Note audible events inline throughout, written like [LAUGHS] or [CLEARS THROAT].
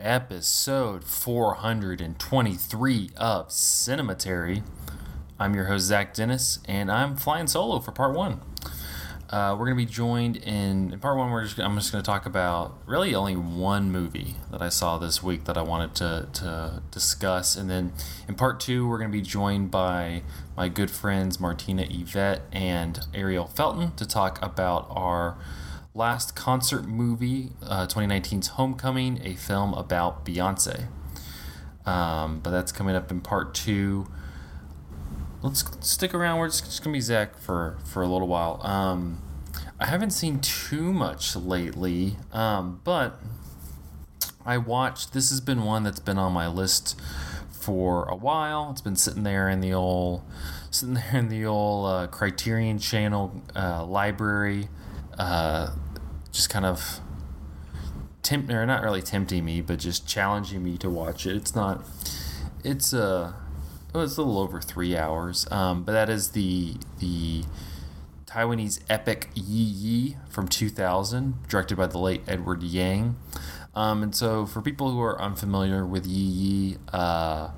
episode 423 of Cinematary. I'm your host, Zach Dennis, and I'm flying solo for part one. Uh, we're going to be joined in, in part one. We're just, I'm just going to talk about really only one movie that I saw this week that I wanted to, to discuss. And then in part two, we're going to be joined by my good friends Martina Yvette and Ariel Felton to talk about our last concert movie, uh, 2019's Homecoming, a film about Beyonce. Um, but that's coming up in part two. Let's stick around. We're just, just gonna be Zach for for a little while. Um, I haven't seen too much lately, um, but I watched. This has been one that's been on my list for a while. It's been sitting there in the old, sitting there in the old uh, Criterion Channel uh, library. Uh, just kind of tempt or not really tempting me, but just challenging me to watch it. It's not. It's uh, oh, it's a little over three hours. Um, but that is the the Taiwanese epic Yi Yi from 2000, directed by the late Edward Yang. Um, and so, for people who are unfamiliar with Yi Yi, uh,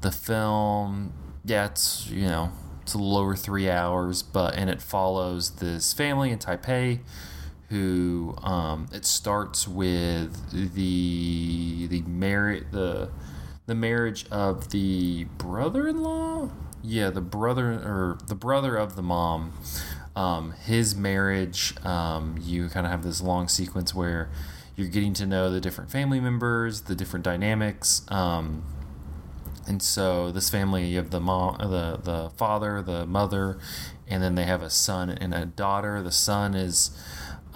the film, yeah, it's you know it's a little over three hours, but and it follows this family in Taipei who um, it starts with the the marriage the the marriage of the brother-in-law? Yeah the brother or the brother of the mom. Um, his marriage um, you kind of have this long sequence where you're getting to know the different family members the different dynamics um, and so this family you have the mom the the father the mother and then they have a son and a daughter. The son is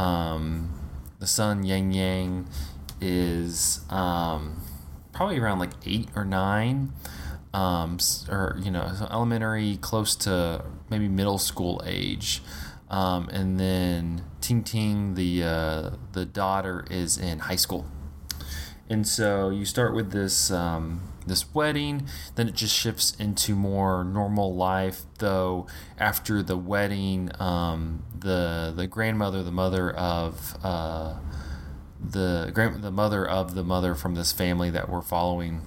um, the son Yang Yang is um, probably around like eight or nine, um, or you know, elementary, close to maybe middle school age. Um, and then Ting Ting, the uh, the daughter, is in high school. And so you start with this um, this wedding, then it just shifts into more normal life. Though after the wedding, um, the the grandmother, the mother of uh, the grand the mother of the mother from this family that we're following.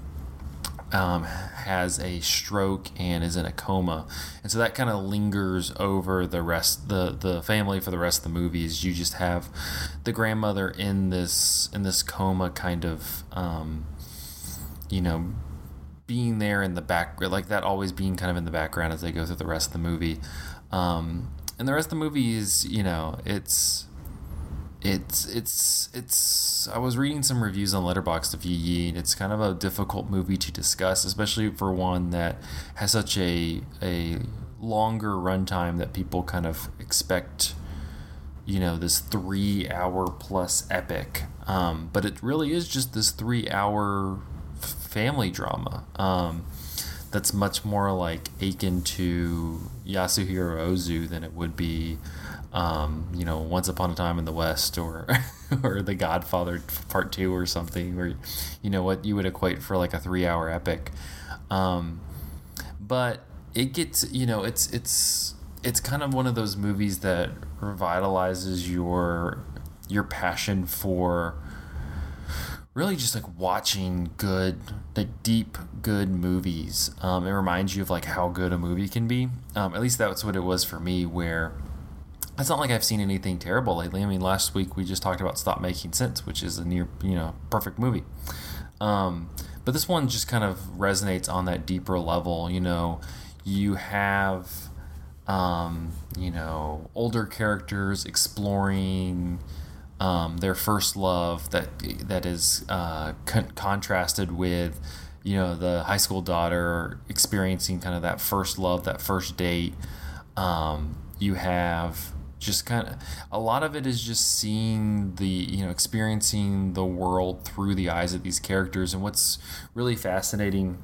Um, has a stroke and is in a coma, and so that kind of lingers over the rest the the family for the rest of the movies. You just have the grandmother in this in this coma, kind of um, you know being there in the back, like that always being kind of in the background as they go through the rest of the movie. Um, and the rest of the movie is, you know, it's it's it's it's I was reading some reviews on Letterboxd of Yi Yi and it's kind of a difficult movie to discuss, especially for one that has such a a longer runtime that people kind of expect you know this three hour plus epic um, but it really is just this three hour family drama um, that's much more like akin to Yasuhiro Ozu than it would be, um, you know, Once Upon a Time in the West or [LAUGHS] or The Godfather Part Two or something, or you know what you would equate for like a three-hour epic. Um, but it gets, you know, it's it's it's kind of one of those movies that revitalizes your your passion for really just like watching good, like deep, good movies. Um, it reminds you of like how good a movie can be. Um, at least that's what it was for me. Where it's not like I've seen anything terrible lately. I mean, last week we just talked about Stop Making Sense, which is a near, you know, perfect movie. Um, but this one just kind of resonates on that deeper level. You know, you have, um, you know, older characters exploring um, their first love that that is uh, con- contrasted with you know the high school daughter experiencing kind of that first love that first date. Um, you have just kind of a lot of it is just seeing the you know experiencing the world through the eyes of these characters. And what's really fascinating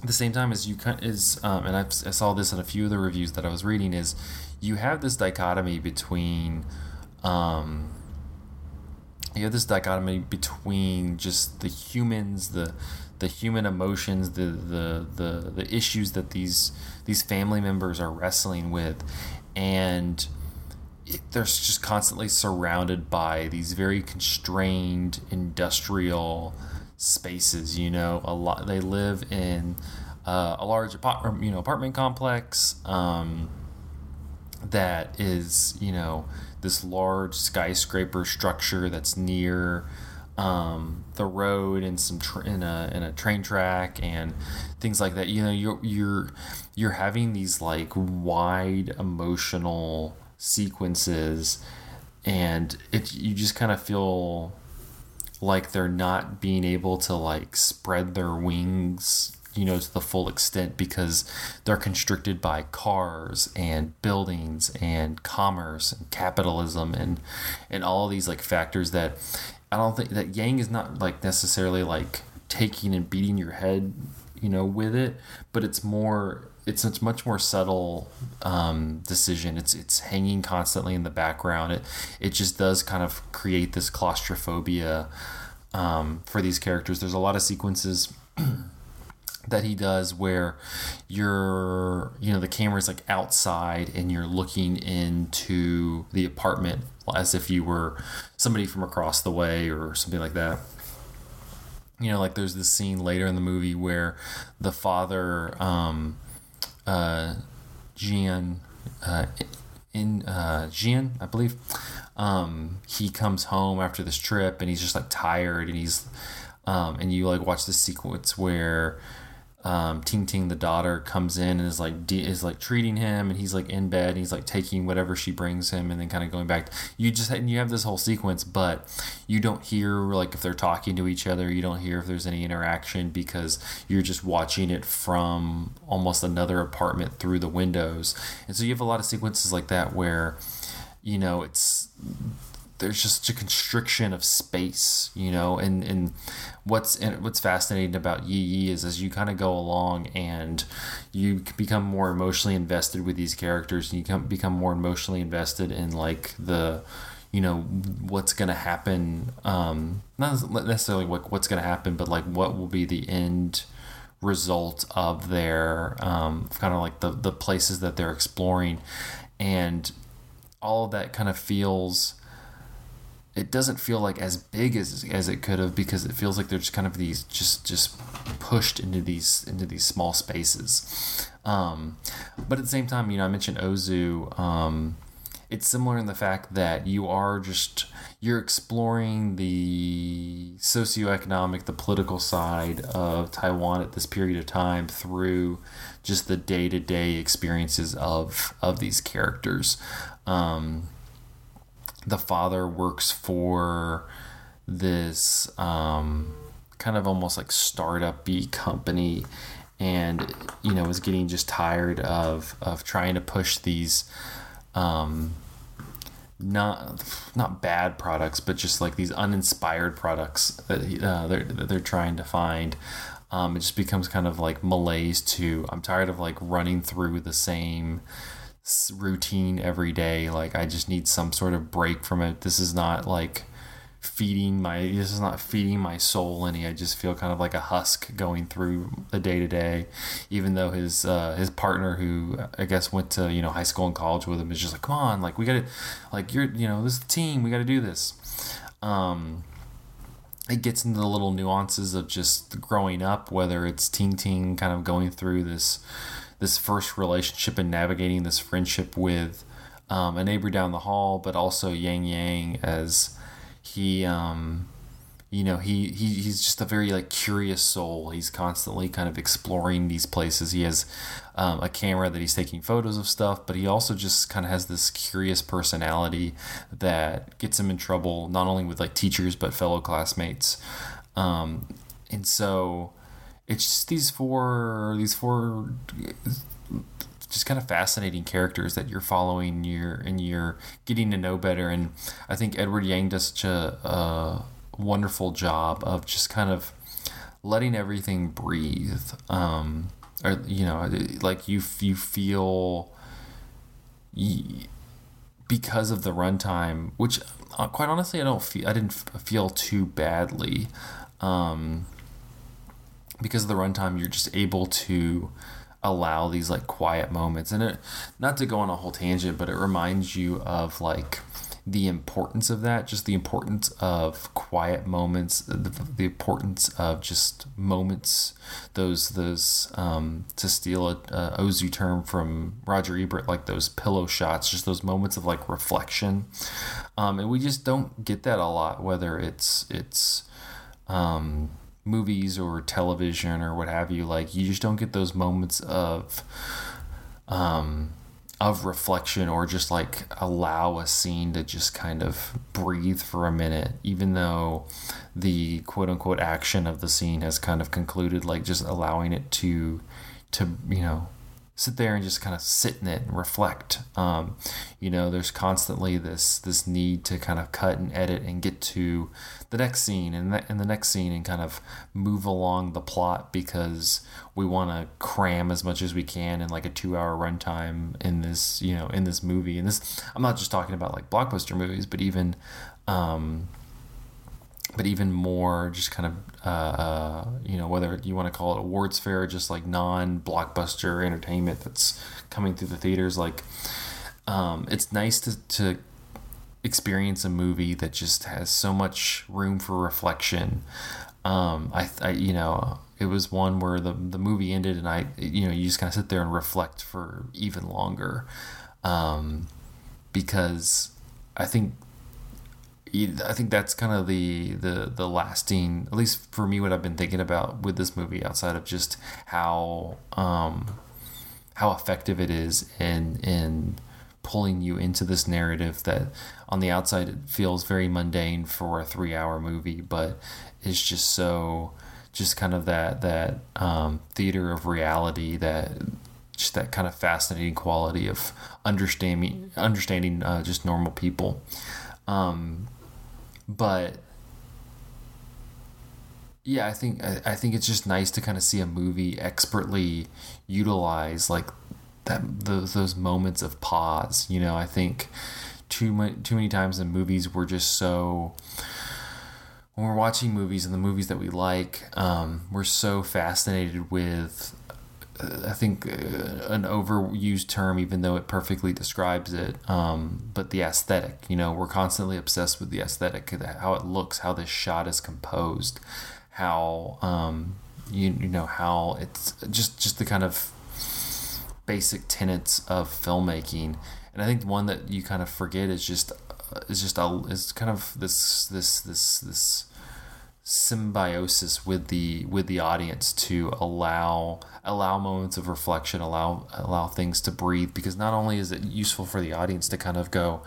at the same time as you is um, and I've, i saw this in a few of the reviews that i was reading is you have this dichotomy between um, you have this dichotomy between just the humans, the the human emotions, the the the, the issues that these these family members are wrestling with, and it, they're just constantly surrounded by these very constrained industrial spaces. You know, a lot they live in uh, a large apart- you know apartment complex um, that is you know this large skyscraper structure that's near um, the road and some tr- in a in a train track and things like that. You know, you're you're you're having these like wide emotional sequences, and it you just kind of feel like they're not being able to like spread their wings you know to the full extent because they're constricted by cars and buildings and commerce and capitalism and and all these like factors that I don't think that Yang is not like necessarily like taking and beating your head, you know, with it, but it's more it's a much more subtle um, decision. It's it's hanging constantly in the background. It it just does kind of create this claustrophobia um, for these characters. There's a lot of sequences [CLEARS THROAT] that he does where you're you know the camera's like outside and you're looking into the apartment as if you were somebody from across the way or something like that. You know like there's this scene later in the movie where the father um uh Jian uh in uh Jian I believe um he comes home after this trip and he's just like tired and he's um and you like watch this sequence where um, Ting Ting, the daughter, comes in and is like de- is like treating him, and he's like in bed, and he's like taking whatever she brings him, and then kind of going back. You just and you have this whole sequence, but you don't hear like if they're talking to each other. You don't hear if there's any interaction because you're just watching it from almost another apartment through the windows, and so you have a lot of sequences like that where, you know, it's there's just a constriction of space, you know, and and what's and what's fascinating about Yi Yi is as you kind of go along and you become more emotionally invested with these characters, and you come, become more emotionally invested in like the you know what's to happen um not necessarily what what's to happen but like what will be the end result of their um kind of like the the places that they're exploring. And all of that kind of feels it doesn't feel like as big as as it could have because it feels like they're just kind of these just just pushed into these into these small spaces. Um, but at the same time, you know, I mentioned Ozu. Um, it's similar in the fact that you are just you're exploring the socioeconomic, the political side of Taiwan at this period of time through just the day to day experiences of of these characters. Um, the father works for this um, kind of almost like startup company and you know is getting just tired of of trying to push these um, not not bad products but just like these uninspired products that uh, they're, they're trying to find. Um, it just becomes kind of like malaise to i'm tired of like running through the same routine every day. Like I just need some sort of break from it. This is not like feeding my this is not feeding my soul any. I just feel kind of like a husk going through the day to day. Even though his uh, his partner who I guess went to, you know, high school and college with him is just like, Come on, like we gotta like you're you know, this is the team, we gotta do this. Um it gets into the little nuances of just growing up, whether it's Ting Ting kind of going through this this first relationship and navigating this friendship with um, a neighbor down the hall, but also Yang Yang as he, um, you know, he, he he's just a very like curious soul. He's constantly kind of exploring these places. He has um, a camera that he's taking photos of stuff, but he also just kind of has this curious personality that gets him in trouble not only with like teachers but fellow classmates. Um, and so it's just these four these four just kind of fascinating characters that you're following you're and you're getting to know better and i think edward yang does such a, a wonderful job of just kind of letting everything breathe um, or you know like you you feel because of the runtime which uh, quite honestly i don't feel i didn't feel too badly um, because of the runtime, you're just able to allow these like quiet moments. And it, not to go on a whole tangent, but it reminds you of like the importance of that, just the importance of quiet moments, the, the importance of just moments, those those um, to steal a, a Ozu term from Roger Ebert, like those pillow shots, just those moments of like reflection, um, and we just don't get that a lot, whether it's it's um, movies or television or what have you. Like you just don't get those moments of um, of reflection or just like allow a scene to just kind of breathe for a minute, even though the quote unquote action of the scene has kind of concluded, like just allowing it to, to, you know, sit there and just kind of sit in it and reflect. Um, you know, there's constantly this this need to kind of cut and edit and get to the next scene and, the, and the next scene and kind of move along the plot because we want to cram as much as we can in like a two hour runtime in this you know in this movie and this I'm not just talking about like blockbuster movies but even um, but even more just kind of uh, uh, you know whether you want to call it awards fair just like non blockbuster entertainment that's coming through the theaters like um, it's nice to, to experience a movie that just has so much room for reflection. Um, I, I you know it was one where the, the movie ended and I you know you just kind of sit there and reflect for even longer. Um, because I think I think that's kind of the, the the lasting, at least for me, what I've been thinking about with this movie, outside of just how um, how effective it is in in pulling you into this narrative that on the outside it feels very mundane for a three hour movie, but it's just so just kind of that that um, theater of reality that just that kind of fascinating quality of understanding understanding uh, just normal people. Um, but yeah, I think I, I think it's just nice to kind of see a movie expertly utilize like that those those moments of pause. You know, I think too many too many times in movies we're just so when we're watching movies and the movies that we like, um, we're so fascinated with I think uh, an overused term, even though it perfectly describes it. Um, but the aesthetic, you know, we're constantly obsessed with the aesthetic, how it looks, how this shot is composed, how um, you you know how it's just just the kind of basic tenets of filmmaking. And I think one that you kind of forget is just uh, is just a is kind of this this this this symbiosis with the with the audience to allow allow moments of reflection allow allow things to breathe because not only is it useful for the audience to kind of go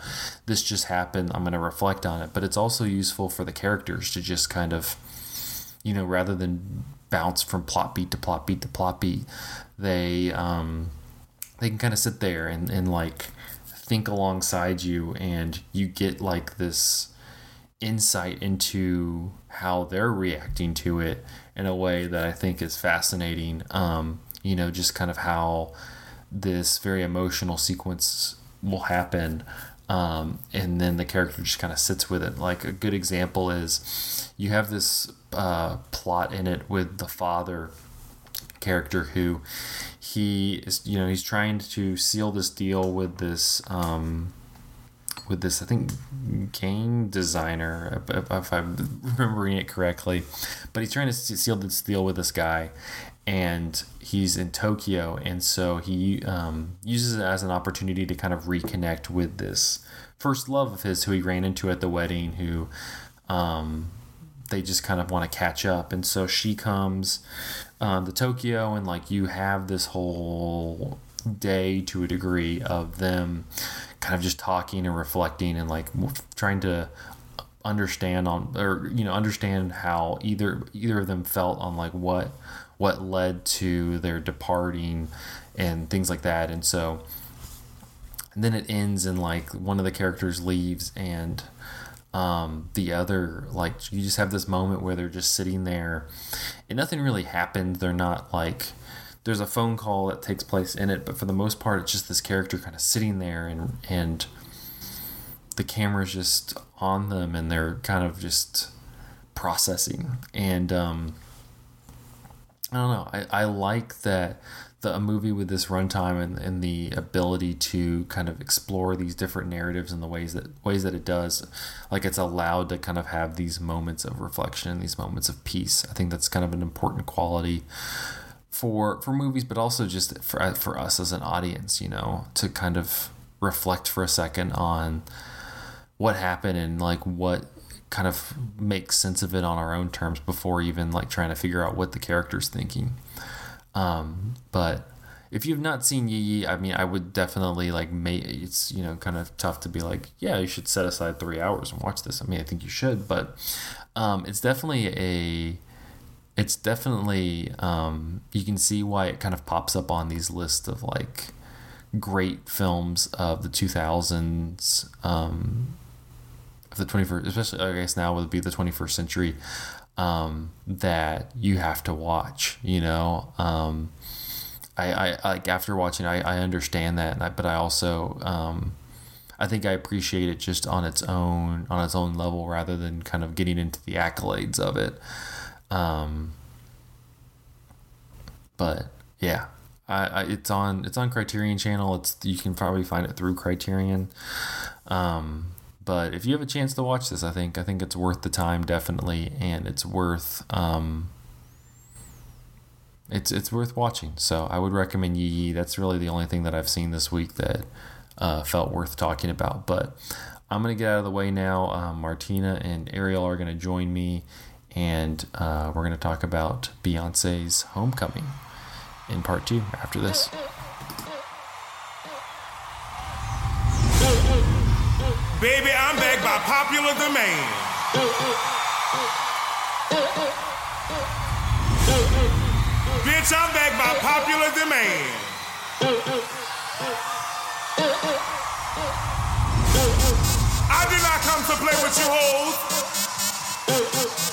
this just happened i'm going to reflect on it but it's also useful for the characters to just kind of you know rather than bounce from plot beat to plot beat to plot beat they um they can kind of sit there and and like think alongside you and you get like this insight into how they're reacting to it in a way that I think is fascinating. Um, you know, just kind of how this very emotional sequence will happen. Um, and then the character just kind of sits with it. Like a good example is you have this uh, plot in it with the father character who he is, you know, he's trying to seal this deal with this um, with this, I think, game designer, if I'm remembering it correctly. But he's trying to seal this deal with this guy, and he's in Tokyo, and so he um, uses it as an opportunity to kind of reconnect with this first love of his, who he ran into at the wedding, who um, they just kind of want to catch up, and so she comes um, to Tokyo, and like you have this whole day to a degree of them kind of just talking and reflecting and like trying to understand on or you know understand how either either of them felt on like what what led to their departing and things like that. And so and then it ends and like one of the characters leaves and um, the other like you just have this moment where they're just sitting there and nothing really happened. They're not like there's a phone call that takes place in it, but for the most part, it's just this character kind of sitting there and and the camera's just on them and they're kind of just processing and um, I don't know. I, I like that the a movie with this runtime and, and the ability to kind of explore these different narratives and the ways that ways that it does, like it's allowed to kind of have these moments of reflection, these moments of peace. I think that's kind of an important quality for for movies, but also just for for us as an audience, you know, to kind of reflect for a second on what happened and like what kind of make sense of it on our own terms before even like trying to figure out what the character's thinking. Um, but if you've not seen Yi Yi, I mean, I would definitely like make it's you know kind of tough to be like, yeah, you should set aside three hours and watch this. I mean, I think you should, but um, it's definitely a it's definitely um, you can see why it kind of pops up on these lists of like great films of the 2000s um, of the 21st especially i guess now would be the 21st century um, that you have to watch you know? Um, I, I like after watching I, I understand that I, but i also um, i think i appreciate it just on its own on its own level rather than kind of getting into the accolades of it um, but yeah I, I, it's on it's on Criterion Channel. It's you can probably find it through Criterion. Um, but if you have a chance to watch this, I think I think it's worth the time definitely, and it's worth um, it's it's worth watching. So I would recommend Yi Yi. That's really the only thing that I've seen this week that uh, felt worth talking about. But I'm gonna get out of the way now. Um, Martina and Ariel are gonna join me, and uh, we're gonna talk about Beyonce's Homecoming in part two after this. Baby, I'm back by popular demand. Bitch, I'm back by popular demand. I did not come to play with you hoes.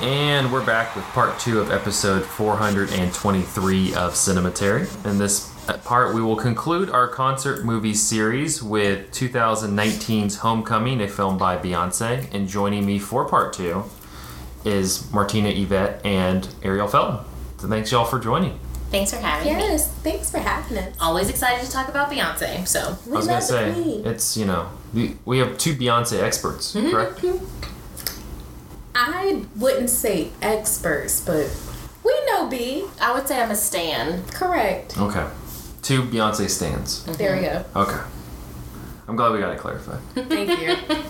And we're back with part two of episode 423 of Cinematary. In this part, we will conclude our concert movie series with 2019's Homecoming, a film by Beyonce. And joining me for part two is Martina Yvette and Ariel Felton. So thanks y'all for joining. Thanks for having me. Yes, thanks for having us. Always excited to talk about Beyonce. So We I was gonna say queen. it's you know we, we have two Beyonce experts, correct? I wouldn't say experts, but we know B. I would say I'm a stan. Correct. Okay, two Beyonce stands. There we go. Okay, I'm glad we got it clarified. Thank you. [LAUGHS]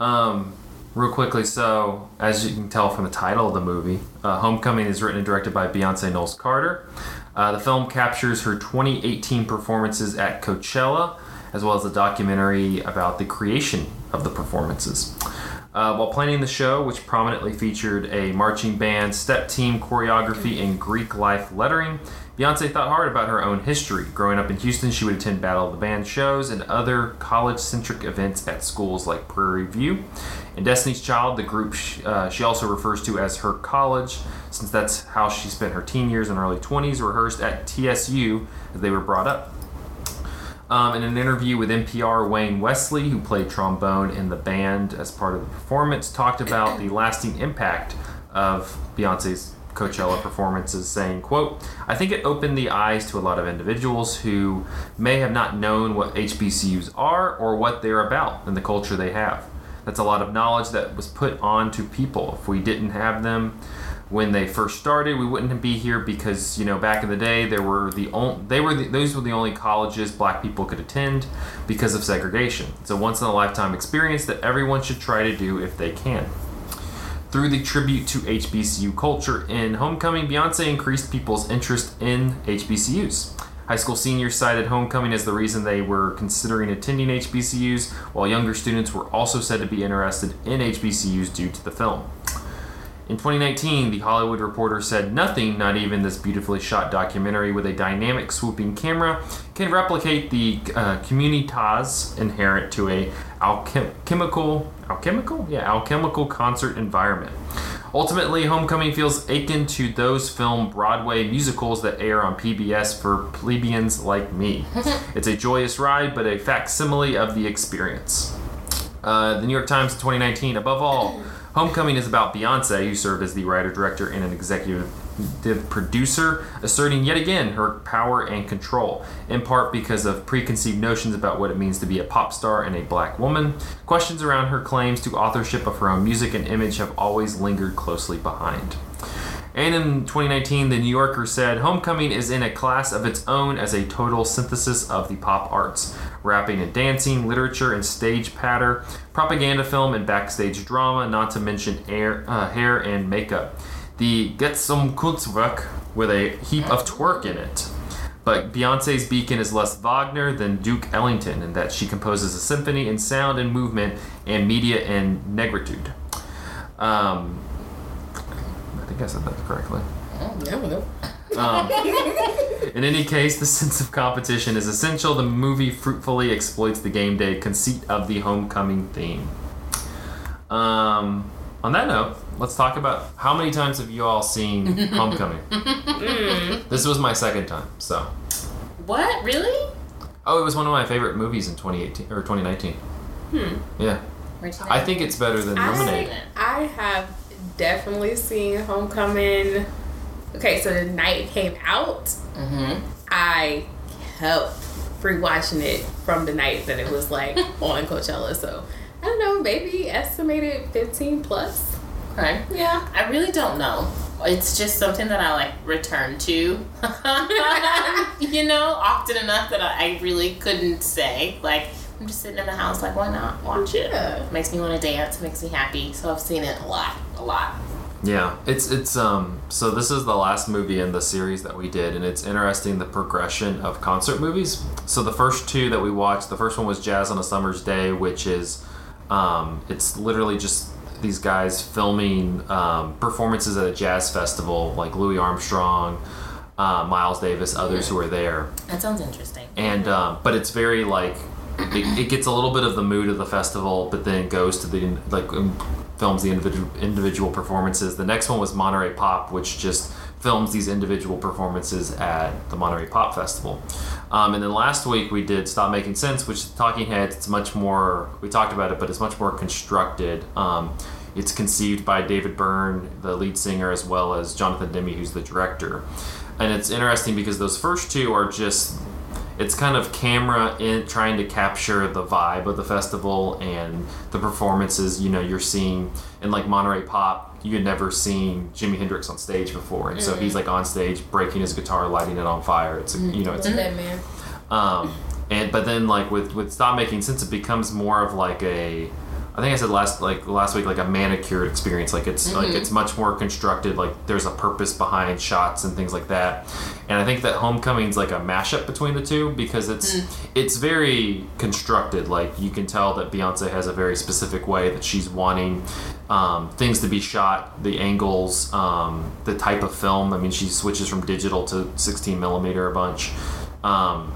Um, real quickly, so as you can tell from the title of the movie, uh, Homecoming is written and directed by Beyonce Knowles Carter. Uh, the film captures her 2018 performances at Coachella, as well as a documentary about the creation of the performances. Uh, while planning the show, which prominently featured a marching band, step team, choreography, and Greek life lettering, Beyonce thought hard about her own history. Growing up in Houston, she would attend Battle of the Band shows and other college centric events at schools like Prairie View. In Destiny's Child, the group sh- uh, she also refers to as her college, since that's how she spent her teen years and early 20s, rehearsed at TSU as they were brought up. Um, in an interview with NPR, Wayne Wesley, who played trombone in the band as part of the performance, talked about the lasting impact of Beyonce's Coachella performances, saying, quote, I think it opened the eyes to a lot of individuals who may have not known what HBCUs are or what they're about and the culture they have. That's a lot of knowledge that was put on to people. If we didn't have them, when they first started. We wouldn't be here because you know back in the day there were the only they were the, those were the only colleges black people could attend because of segregation. It's a once in a lifetime experience that everyone should try to do if they can. Through the tribute to HBCU culture in Homecoming, Beyonce increased people's interest in HBCUs. High school seniors cited Homecoming as the reason they were considering attending HBCUs, while younger students were also said to be interested in HBCUs due to the film. In 2019, The Hollywood Reporter said nothing, not even this beautifully shot documentary with a dynamic swooping camera, can replicate the uh, communitas inherent to a alchemical, alchemical, yeah, alchemical concert environment. Ultimately, Homecoming feels akin to those film Broadway musicals that air on PBS for plebeians like me. [LAUGHS] it's a joyous ride, but a facsimile of the experience. Uh, the New York Times 2019, above all, Homecoming is about Beyonce, who served as the writer, director, and an executive producer, asserting yet again her power and control, in part because of preconceived notions about what it means to be a pop star and a black woman. Questions around her claims to authorship of her own music and image have always lingered closely behind. And in 2019, The New Yorker said Homecoming is in a class of its own as a total synthesis of the pop arts rapping and dancing, literature and stage patter, propaganda film and backstage drama, not to mention air, uh, hair and makeup. The Gesamtkunstwerk with a heap of twerk in it. But Beyonce's beacon is less Wagner than Duke Ellington in that she composes a symphony in sound and movement and media and negritude. Um, think I said that correctly. Um, [LAUGHS] in any case, the [LAUGHS] sense of competition is essential. The movie fruitfully exploits the game day conceit of the homecoming theme. Um, on that note, let's talk about how many times have you all seen [LAUGHS] Homecoming? this was my second time, so. What? Really? Oh, it was one of my favorite movies in 2018 or 2019. Hmm. Yeah, I think it's better than I- Lemonade. I have definitely seeing Homecoming. Okay, so the night it came out, Mm-hmm. I kept rewatching it from the night that it was like [LAUGHS] on Coachella. So I don't know, maybe estimated 15 plus. Okay. Yeah. I really don't know. It's just something that I like return to, [LAUGHS] [LAUGHS] you know, often enough that I really couldn't say. Like, I'm just sitting in the house, like, why not watch it? Yeah. Makes me want to dance, makes me happy. So I've seen it a lot, a lot. Yeah, it's it's um so this is the last movie in the series that we did and it's interesting the progression of concert movies. So the first two that we watched, the first one was Jazz on a Summer's Day, which is um it's literally just these guys filming um, performances at a jazz festival like Louis Armstrong, uh, Miles Davis, others who are there That sounds interesting. and um, but it's very like it, it gets a little bit of the mood of the festival, but then goes to the like um, films the individual individual performances. The next one was Monterey Pop, which just films these individual performances at the Monterey Pop Festival. Um, and then last week we did Stop Making Sense, which is Talking Heads. It's much more we talked about it, but it's much more constructed. Um, it's conceived by David Byrne, the lead singer, as well as Jonathan Demme, who's the director. And it's interesting because those first two are just it's kind of camera in trying to capture the vibe of the festival and the performances you know you're seeing in like monterey pop you had never seen jimi hendrix on stage before and so he's like on stage breaking his guitar lighting it on fire. It's a, you know it's That man. um, and but then like with with stop making sense it becomes more of like a I think I said last like last week like a manicured experience. Like it's like it's much more constructed like there's a purpose behind shots and things like that. And I think that Homecoming's like a mashup between the two because it's it's very constructed. Like you can tell that Beyonce has a very specific way that she's wanting um, things to be shot the angles um, the type of film. I mean she switches from digital to 16 millimeter a bunch. Um,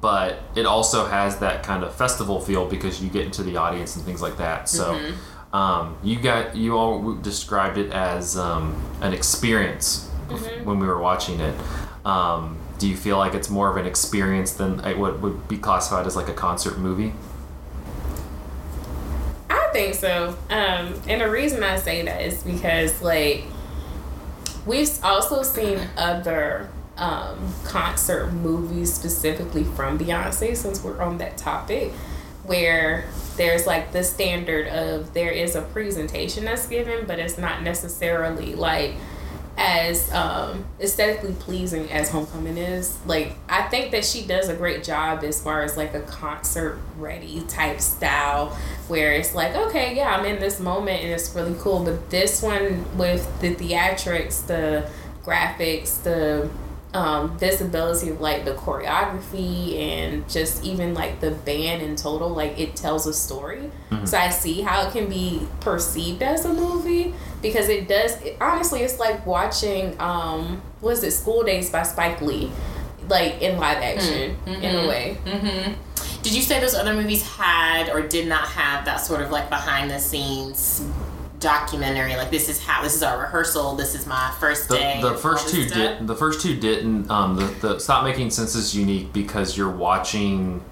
but it also has that kind of festival feel because you get into the audience and things like that. So um, you got you all described it as um, an experience bef- when we were watching it. Um, do you feel like it's more of an experience than what would be classified as like a concert movie? I think so. Um, and the reason I say that is because like we've also seen other um, concert movies specifically from Beyonce since we're on that topic where there's like the standard of there is a presentation that's given but it's not necessarily like as um, aesthetically pleasing as Homecoming is, like I think that she does a great job as far as like a concert ready type style, where it's like, okay, yeah, I'm in this moment and it's really cool. But this one with the theatrics, the graphics, the um, visibility of like the choreography and just even like the band in total like it tells a story. So i see how it can be perceived as a movie because it does it, honestly it's like watching um what is it School Daze by spike lee like in live action in a way. Mm-hmm. Did you say those other movies had or did not have that sort of like behind the scenes documentary? Like this is how this is our rehearsal. This is my first day. the first two did. The first two didn't. Um, the, the Stop Making Sense is unique because you're watching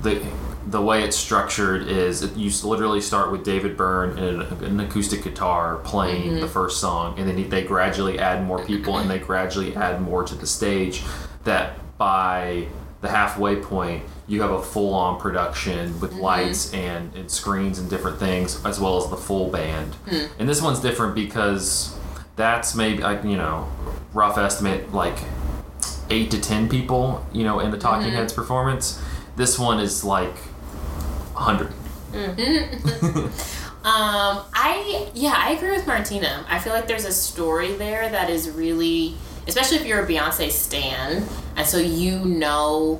the the way it's structured is it, you literally start with David Byrne and an, an acoustic guitar playing Mm-hmm. the first song, and then they gradually add more people and they gradually add more to the stage. That by the halfway point, you have a full on production Mm-hmm. with lights and, and screens and different things, as well as the full band. Hmm. And this one's different because that's maybe you know rough estimate like eight to ten people you know in the Talking Mm-hmm. Heads performance. This one is like hundred. [LAUGHS] Um, I yeah, I agree with Martina. I feel like there's a story there that is really, especially if you're a Beyonce stan, and so you know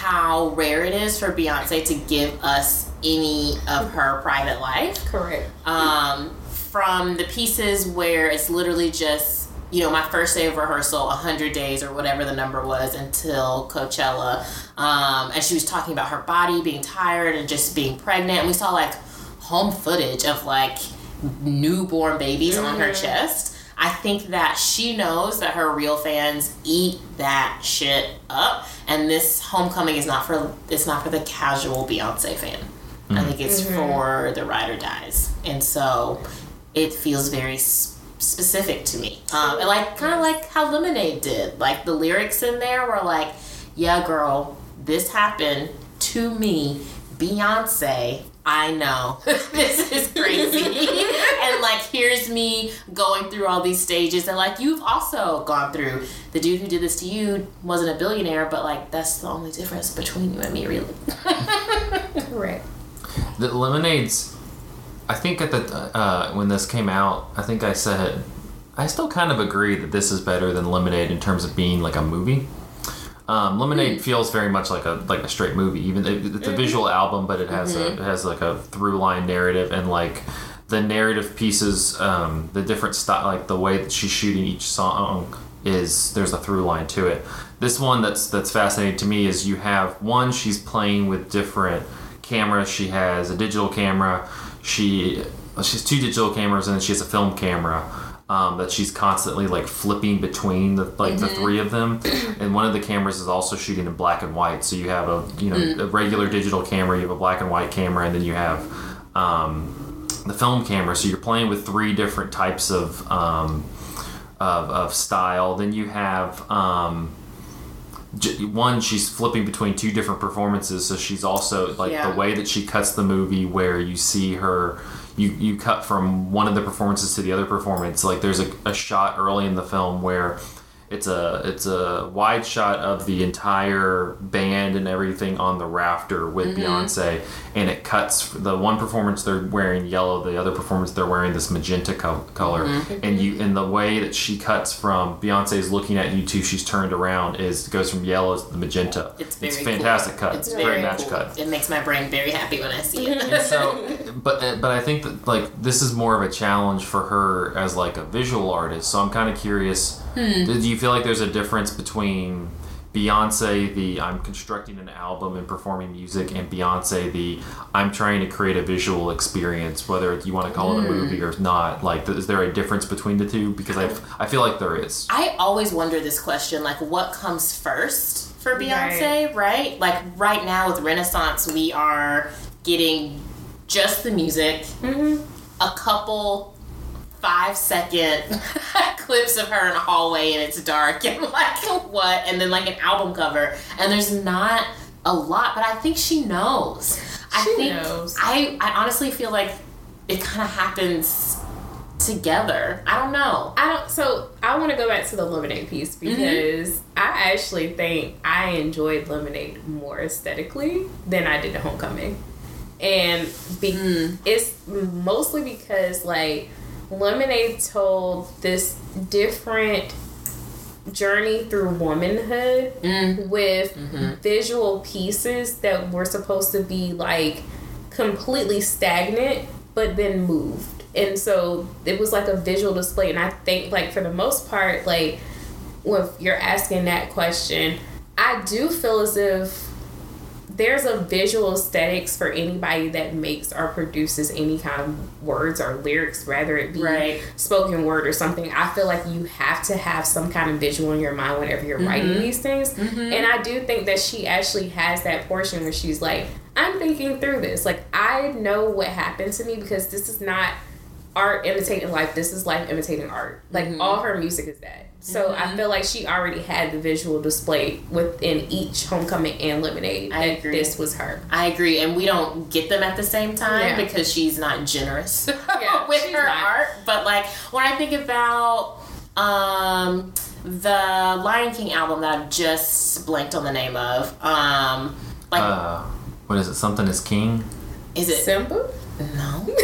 how rare it is for Beyonce to give us any of her private life. correct. Um, from the pieces where it's literally just you know my first day of rehearsal 100 days or whatever the number was until coachella. Um, and she was talking about her body being tired and just being pregnant. And we saw like home footage of like newborn babies on her chest i think that she knows that her real fans eat that shit up and this homecoming is not for it's not for the casual beyonce fan I mm. think it's mm-hmm. for the ride or dies, and so it feels very s- specific to me. Um, and like kind of mm-hmm. like how Lemonade did. Like the lyrics in there were like, "Yeah, girl, this happened to me, Beyonce." I know [LAUGHS] this is crazy, [LAUGHS] and like here's me going through all these stages, and like you've also gone through. The dude who did this to you wasn't a billionaire, but like that's the only difference between you and me, really. [LAUGHS] correct The Lemonades. I think at the uh, when this came out, I think I said I still kind of agree that this is better than Lemonade in terms of being like a movie. Um, Lemonade feels very much like a like a straight movie. Even it, it's a visual album, but it has a it has like a through line narrative and like the narrative pieces, um, the different style, like the way that she's shooting each song is there's a through line to it. This one that's that's fascinating to me is you have one she's playing with different cameras. She has a digital camera. She she has two digital cameras and then she has a film camera um, that she's constantly like flipping between the like the three of them. [CLEARS THROAT] And one of the cameras is also shooting in black and white. So you have a you know a regular digital camera, you have a black and white camera, and then you have um, the film camera. So you're playing with three different types of um, of, of style. Then you have um, j- one she's flipping between two different performances so she's also like Yeah. the way that she cuts the movie where you see her you you cut from one of the performances to the other performance. Like there's a, a shot early in the film where it's a it's a wide shot of the entire band and everything on the rafter with Beyonce, and it cuts the one performance they're wearing yellow, the other performance they're wearing this magenta co- color, and you in the way that she cuts from Beyonce's looking at you two, she's turned around is goes from yellow to the magenta. It's very a fantastic cool. cut. It's It's a very great match cool. cut. It makes my brain very happy when I see it. [LAUGHS] And so, but uh, but I think that like this is more of a challenge for her as like a visual artist. So I'm kind of curious. Hmm. Do you feel like there's a difference between Beyonce, the I'm constructing an album and performing music, and Beyonce, the I'm trying to create a visual experience, whether you want to call it a Hmm. movie or not? Like, is there a difference between the two? Because I I feel like there is. I always wonder this question like, what comes first for Beyonce, right? Like, right now with Renaissance, we are getting just the music, a couple five second [LAUGHS] clips of her in a hallway and it's dark [LAUGHS] and like what and then like an album cover and there's not a lot but i think she knows i She think knows. i i honestly feel like it kind of happens together. I don't know. I don't. So I want to go back to the lemonade piece Mm-hmm. because I actually think I enjoyed lemonade more aesthetically than I did the homecoming, and be, Mm. it's mostly because like lemonade told this different journey through womanhood Mm. with Mm-hmm. visual pieces that were supposed to be like completely stagnant but then moved and so it was like a visual display and i think like for the most part like when you're asking that question i do feel as if there's a visual aesthetics for anybody that makes or produces any kind of words or lyrics, whether it be Right. spoken word or something. I feel like you have to have some kind of visual in your mind whenever you're writing mm-hmm. these things. Mm-hmm. And I do think that she actually has that portion where she's like, I'm thinking through this. Like, I know what happened to me because this is not art imitating life. This is life imitating art. Like, mm-hmm. all her music is that. So I feel like she already had the visual display within each homecoming and lemonade. I that agree. This was her. I agree, and we don't get them at the same time Yeah. because she's not generous [LAUGHS] Yeah, with her not. art. But like when I think about um, the Lion King album that I've just blanked on the name of, um, like Uh, what is it? Something is king. is it Simple. no? [LAUGHS]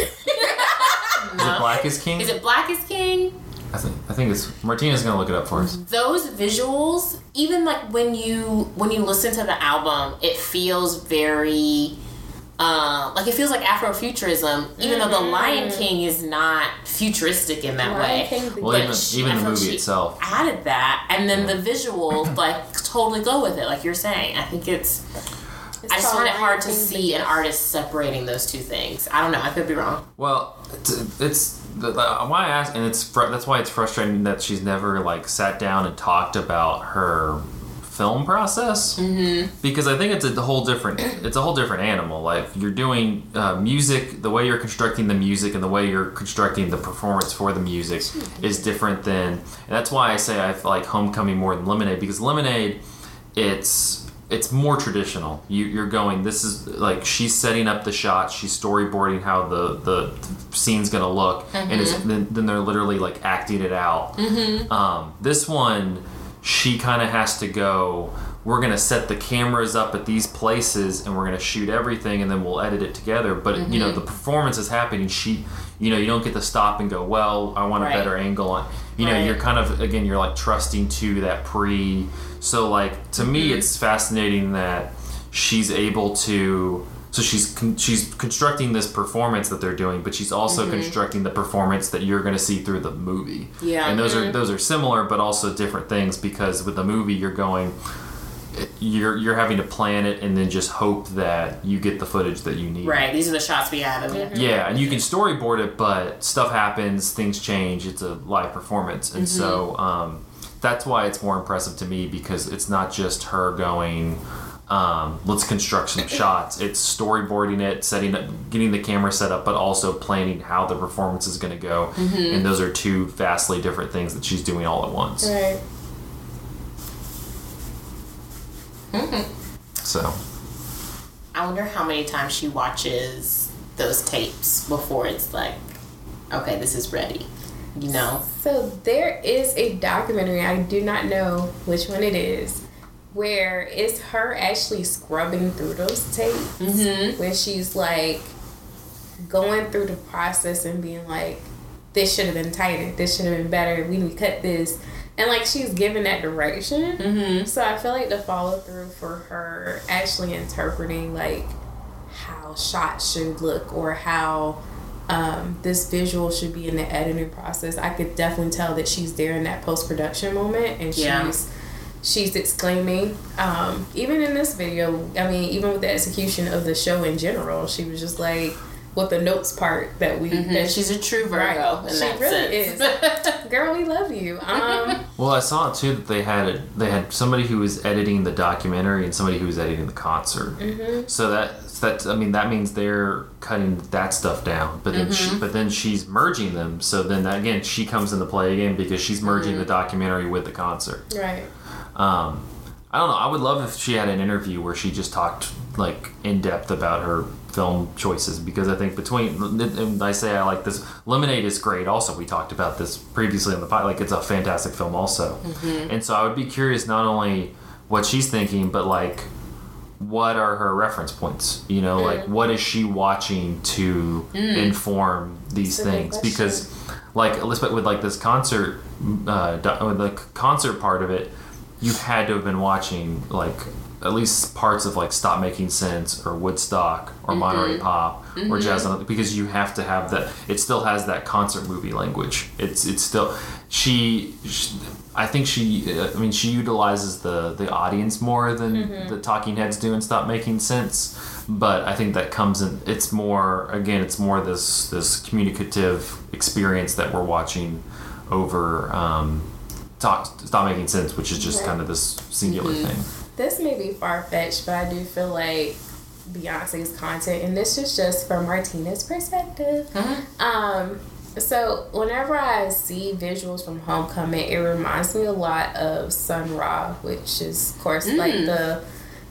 Is it Black is king? Is it Black is King? I think I think it's Martina's gonna look it up for us. those visuals even like when you when you listen to the album it feels very um, like it feels like Afrofuturism, even though the Lion King is not futuristic in that Lion way. King- Well, But even she- even the movie itself. added that, and then the visuals [CLEARS THROAT] like totally go with it, like you're saying. I think it's. I just find it hard to see an artist separating those two things. I don't know. I could be wrong. Well, it's, it's the, the, why I ask, and it's fr- that's why it's frustrating that she's never like sat down and talked about her film process mm-hmm. because I think it's a whole different it's a whole different animal. Like you're doing uh, music, the way you're constructing the music and the way you're constructing the performance for the music is different than, and that's why I say I like Homecoming more than Lemonade because Lemonade, it's it's more traditional. You, you're going. This is like she's setting up the shots. She's storyboarding how the the scene's gonna look, and it's, mm-hmm. then, then they're literally like acting it out. Mm-hmm. Um, this one, she kind of has to go. We're gonna set the cameras up at these places, and we're gonna shoot everything, and then we'll edit it together. But you know, mm-hmm. the performance is happening. She, you know, you don't get to stop and go. Well, I want a Right. better angle on. You know, Right. you're kind of again, you're like trusting to that pre. So like to me, Mm-hmm. it's fascinating that she's able to. So she's con- she's constructing this performance that they're doing, but she's also constructing the performance that you're going to see through the movie. Yeah. and those are those are similar, but also different things because with the movie you're going, you're you're having to plan it and then just hope that you get the footage that you need. Right. These are the shots we have. And we have to Yeah, and you can storyboard it, but stuff happens, things change. It's a live performance, and so um, that's why it's more impressive to me because it's not just her going. Um, let's construct some [LAUGHS] shots. It's storyboarding it, setting up, getting the camera set up, but also planning how the performance is going to go. And those are two vastly different things that she's doing all at once. Right. So I wonder how many times she watches those tapes before it's like, okay, this is ready. You know? So there is a documentary, I do not know which one it is, where it's her actually scrubbing through those tapes. Mm-hmm. Where she's like going through the process and being like, this should have been tighter, this should have been better, we need to cut this. And like she's giving that direction. Mm-hmm. So I feel like the follow through for her actually interpreting like how shots should look or how um, this visual should be in the editing process. I could definitely tell that she's there in that post production moment and Yeah. she's she's exclaiming. Um, even in this video, I mean, even with the execution of the show in general, she was just like with the notes part that we that She's a true Virgo Right. in She that really sense. [LAUGHS] girl, we love you. Um, [LAUGHS] Well, I saw it too that they had it. They had somebody who was editing the documentary and somebody who was editing the concert. Mm-hmm. So that that I mean that means they're cutting that stuff down. But then Mm-hmm. she, but then she's merging them. So then that, again she comes into play again because she's merging Mm-hmm. the documentary with the concert. right. Um, I don't know. I would love if she had an interview where she just talked like in depth about her film choices because I think between and I say I like this. Lemonade is great. Also, we talked about this previously on the pod. Like it's a fantastic film also, and so I would be curious not only what she's thinking, but like what are her reference points? You know, like mm. what is she watching to mm. inform these That's a good things? Because like Elizabeth with like this concert, uh, uh with the concert part of it, you had to have been watching like at least parts of like Stop Making Sense or Woodstock or mm-hmm. Monterey Pop or mm-hmm. Jazz because you have to have that. It still has that concert movie language. It's it's still she. she I think she. uh, I mean, she utilizes the the audience more than the Talking Heads do in Stop Making Sense. But I think that comes in. It's more again. It's more this this communicative experience that we're watching over. Um, Talk, stop making sense, which is just kind of this singular thing. This may be far fetched, but I do feel like Beyonce's content, and this is just from Martina's perspective. Um, so whenever I see visuals from Homecoming, it reminds me a lot of Sun Ra, which is of course like mm. the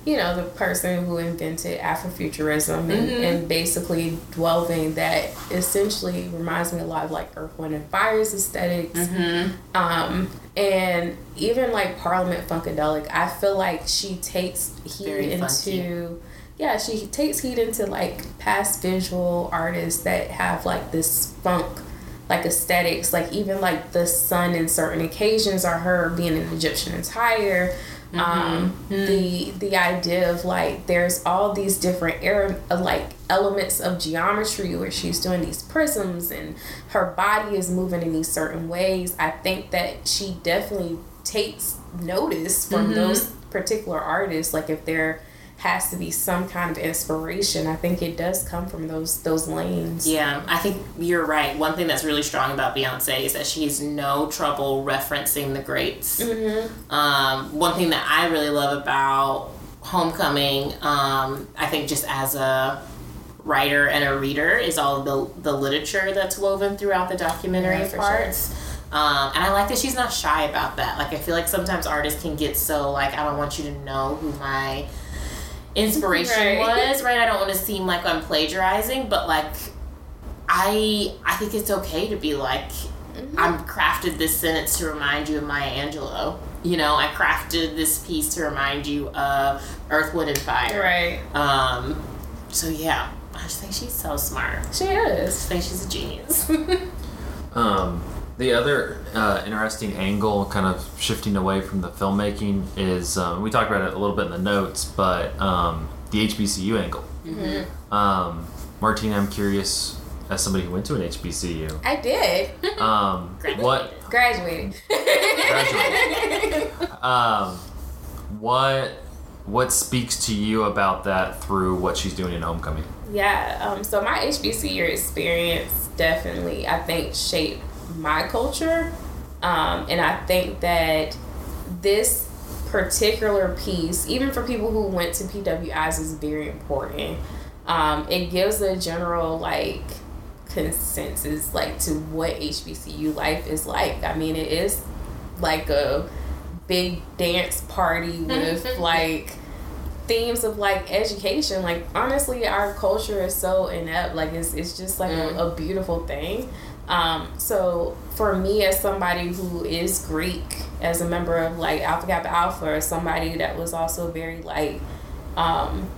you know, the person who invented Afrofuturism and, mm-hmm. and basically delving that essentially reminds me a lot of like Earth, Wind, and Fire's esthetics mm-hmm. um, and even like Parliament Funkadelic, I feel like she takes heat Very into funky. yeah, she takes heat into like past visual artists that have like this funk like aesthetics, like even like the sun in certain occasions or her being an Egyptian attire. Mm-hmm. Um, mm-hmm. the the idea of like there's all these different era, like elements of geometry where she's doing these prisms and her body is moving in these certain ways. I think that she definitely takes notice from mm-hmm. those particular artists. Like if there has to be some kind of inspiration, I think it does come from those those lanes. Yeah, I think you're right. One thing that's really strong about Beyonce is that she's no trouble referencing the greats. Um, one thing that I really love about Homecoming, um, I think just as a writer and a reader, is all the the literature that's woven throughout the documentary Yeah, parts. Um, and I like that she's not shy about that. Like I feel like sometimes artists can get so like I don't want you to know who my inspiration Right. was, right? I don't want to seem like I'm plagiarizing, but like I I think it's okay to be like I'm crafted this sentence to remind you of Maya Angelou. You know, I crafted this piece to remind you of Earth, Wind, and Fire. Right. Um. So yeah, I just think she's so smart. She is. just think she's a genius. [LAUGHS] [LAUGHS] Um, the other uh, interesting angle, kind of shifting away from the filmmaking, is um, we talked about it a little bit in the notes, but um, the HBCU angle. Um, Martina, I'm curious, as somebody who went to an HBCU, I did. um, [LAUGHS] what Graduated. graduated. um, what what speaks to you about that through what she's doing in Homecoming? Yeah, um, so my HBCU experience definitely, I think, shaped my culture. Um, and I think that this particular piece, even for people who went to PWIs, is very important. Um, it gives a general, like, consensus, like, to what HBCU life is like. I mean, it is like a big dance party [LAUGHS] with, like, themes of like education like honestly our culture is so inept like it's, it's just like a, a beautiful thing um, so for me as somebody who is greek as a member of like alpha kappa alpha or somebody that was also very like um,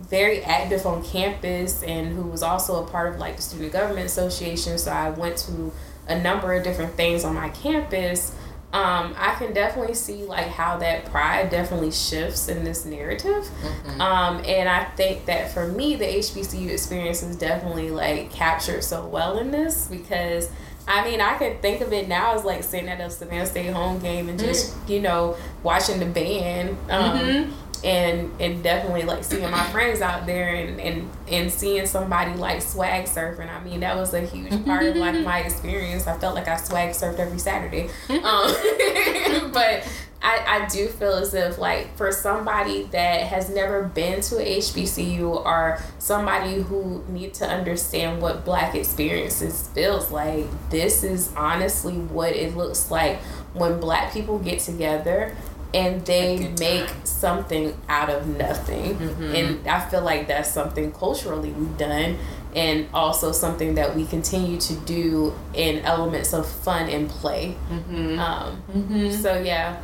very active on campus and who was also a part of like the student government association so i went to a number of different things on my campus um, I can definitely see like how that pride definitely shifts in this narrative. Um, and I think that for me, the HBCU experience is definitely like captured so well in this because I mean, I could think of it now as like sitting at a Savannah State home game and just, you know, watching the band. Um, and and definitely like seeing my friends out there and, and and seeing somebody like swag surfing. I mean, that was a huge [LAUGHS] part of like my experience. I felt like I swag surfed every Saturday. [LAUGHS] Um, [LAUGHS] but I, I do feel as if like for somebody that has never been to a HBCU or somebody who need to understand what black experiences feels like, this is honestly what it looks like when black people get together and they make something out of nothing. Mm-hmm. And I feel like that's something culturally we've done and also something that we continue to do in elements of fun and play. Mm-hmm. Um, So yeah,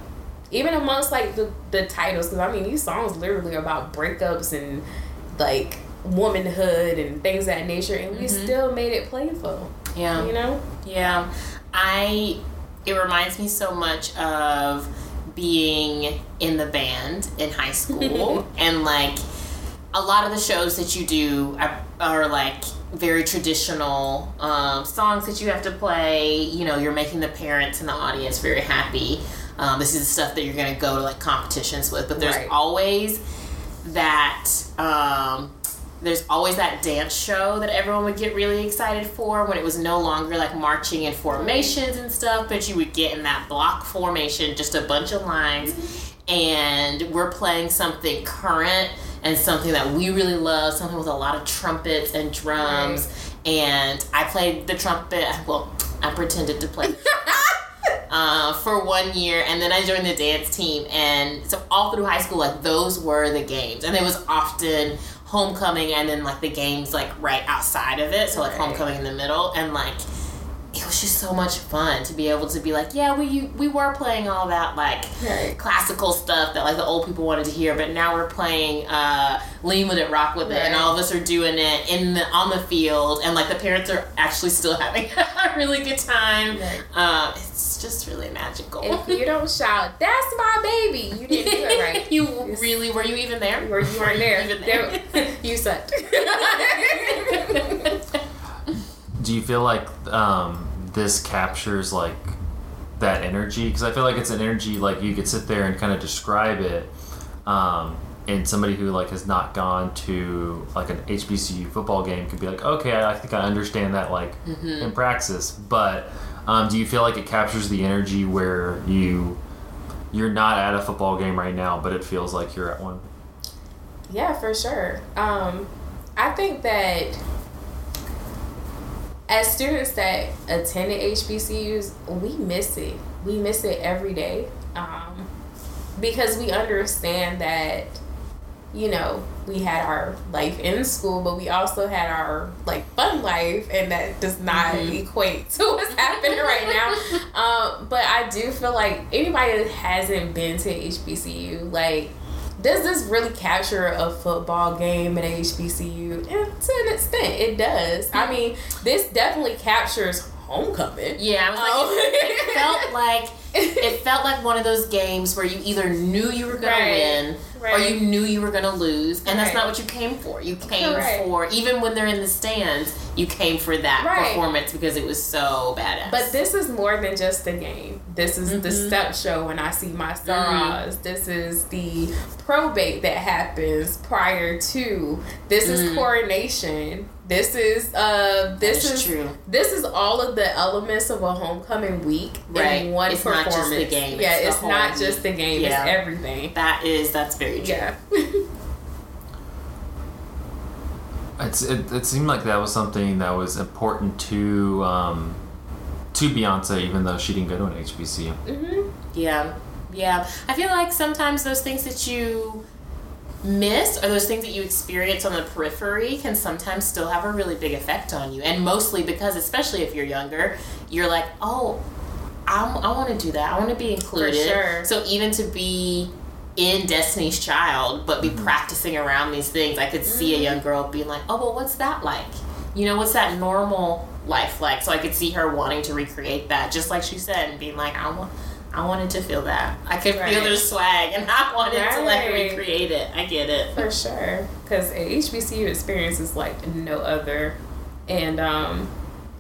even amongst like the, the titles, because I mean these songs literally are about breakups and like womanhood and things of that nature, and we still made it playful. Yeah. You know? Yeah, I. It reminds me so much of being in the band in high school, [LAUGHS] and like a lot of the shows that you do are, are like very traditional um, songs that you have to play. You know, you're making the parents and the audience very happy. Um, this is the stuff that you're going to go to like competitions with, but there's Right. always that um, there's always that dance show that everyone would get really excited for when it was no longer like marching in formations and stuff, but you would get in that block formation, just a bunch of lines, and we're playing something current and something that we really love, something with a lot of trumpets and drums. And I played the trumpet. Well, I pretended to play [LAUGHS] uh, for one year, and then I joined the dance team. And so all through high school, like those were the games, and it was often homecoming, and then like the games like right outside of it. So like Right. homecoming in the middle, and like it was just so much fun to be able to be like, yeah, we we were playing all that like Right. classical stuff that like the old people wanted to hear, but now we're playing uh, lean with it, rock with it, and all of us are doing it in the on the field, and like the parents are actually still [LAUGHS] having a really good time. Right. Uh, it's just really magical. If you don't shout, "That's my baby," you didn't do it right. [LAUGHS] you It's- really were you even there? Or you weren't there. [LAUGHS] Even there? There- you sucked. Do you feel like um, this captures like that energy? Because I feel like it's an energy like you could sit there and kind of describe it. Um, and somebody who like has not gone to like an HBCU football game could be like, okay, I think I understand that like in praxis. But um, do you feel like it captures the energy where you you're not at a football game right now, but it feels like you're at one? Yeah, for sure. Um, I think that as students that attended HBCUs, we miss it. We miss it every day um, because we understand that, you know, we had our life in school, but we also had our like fun life, and that does not equate to what's happening right now. [LAUGHS] Um, but I do feel like anybody that hasn't been to HBCU, like does this really capture a football game at HBCU? And eh, to an extent, it does. I hmm. mean, this definitely captures homecoming. Yeah, I was like, Oh. it, it oh. felt like [LAUGHS] it felt like one of those games where you either knew you were gonna Right, win or you knew you were gonna lose, and that's Right. not what you came for. You came Correct. for even when they're in the stands, you came for that Right. performance because it was so badass. But this is more than just a game. This is the mm-hmm. step show when I see my mm-hmm. stars. This is the probate that happens prior to. This is mm. coronation. This is uh this is is true. This is all of the elements of a homecoming week Right. in one It's not performance. just the game, Yeah, it's the it's, not whole just the game. Yeah. It's everything. that is that's very true. Yeah. [LAUGHS] It's, it, it seemed like that was something that was important to um, to Beyonce, even though she didn't go to an HBCU. Yeah. Yeah. I feel like sometimes those things that you miss or those things that you experience on the periphery can sometimes still have a really big effect on you. And mostly because, especially if you're younger, you're like, oh, I'm, I want to do that. I want to be included. sure. So even to be in Destiny's Child, but be mm-hmm. practicing around these things, I could see a mm-hmm. young girl being like, oh, well, what's that like? You know, what's that normal life like? So I could see her wanting to recreate that, just like she said, and being like, I want. I wanted to feel that. I could feel their swag, and I wanted to like Right. recreate it. I get it. For sure, because an HBCU experience is like no other, and um,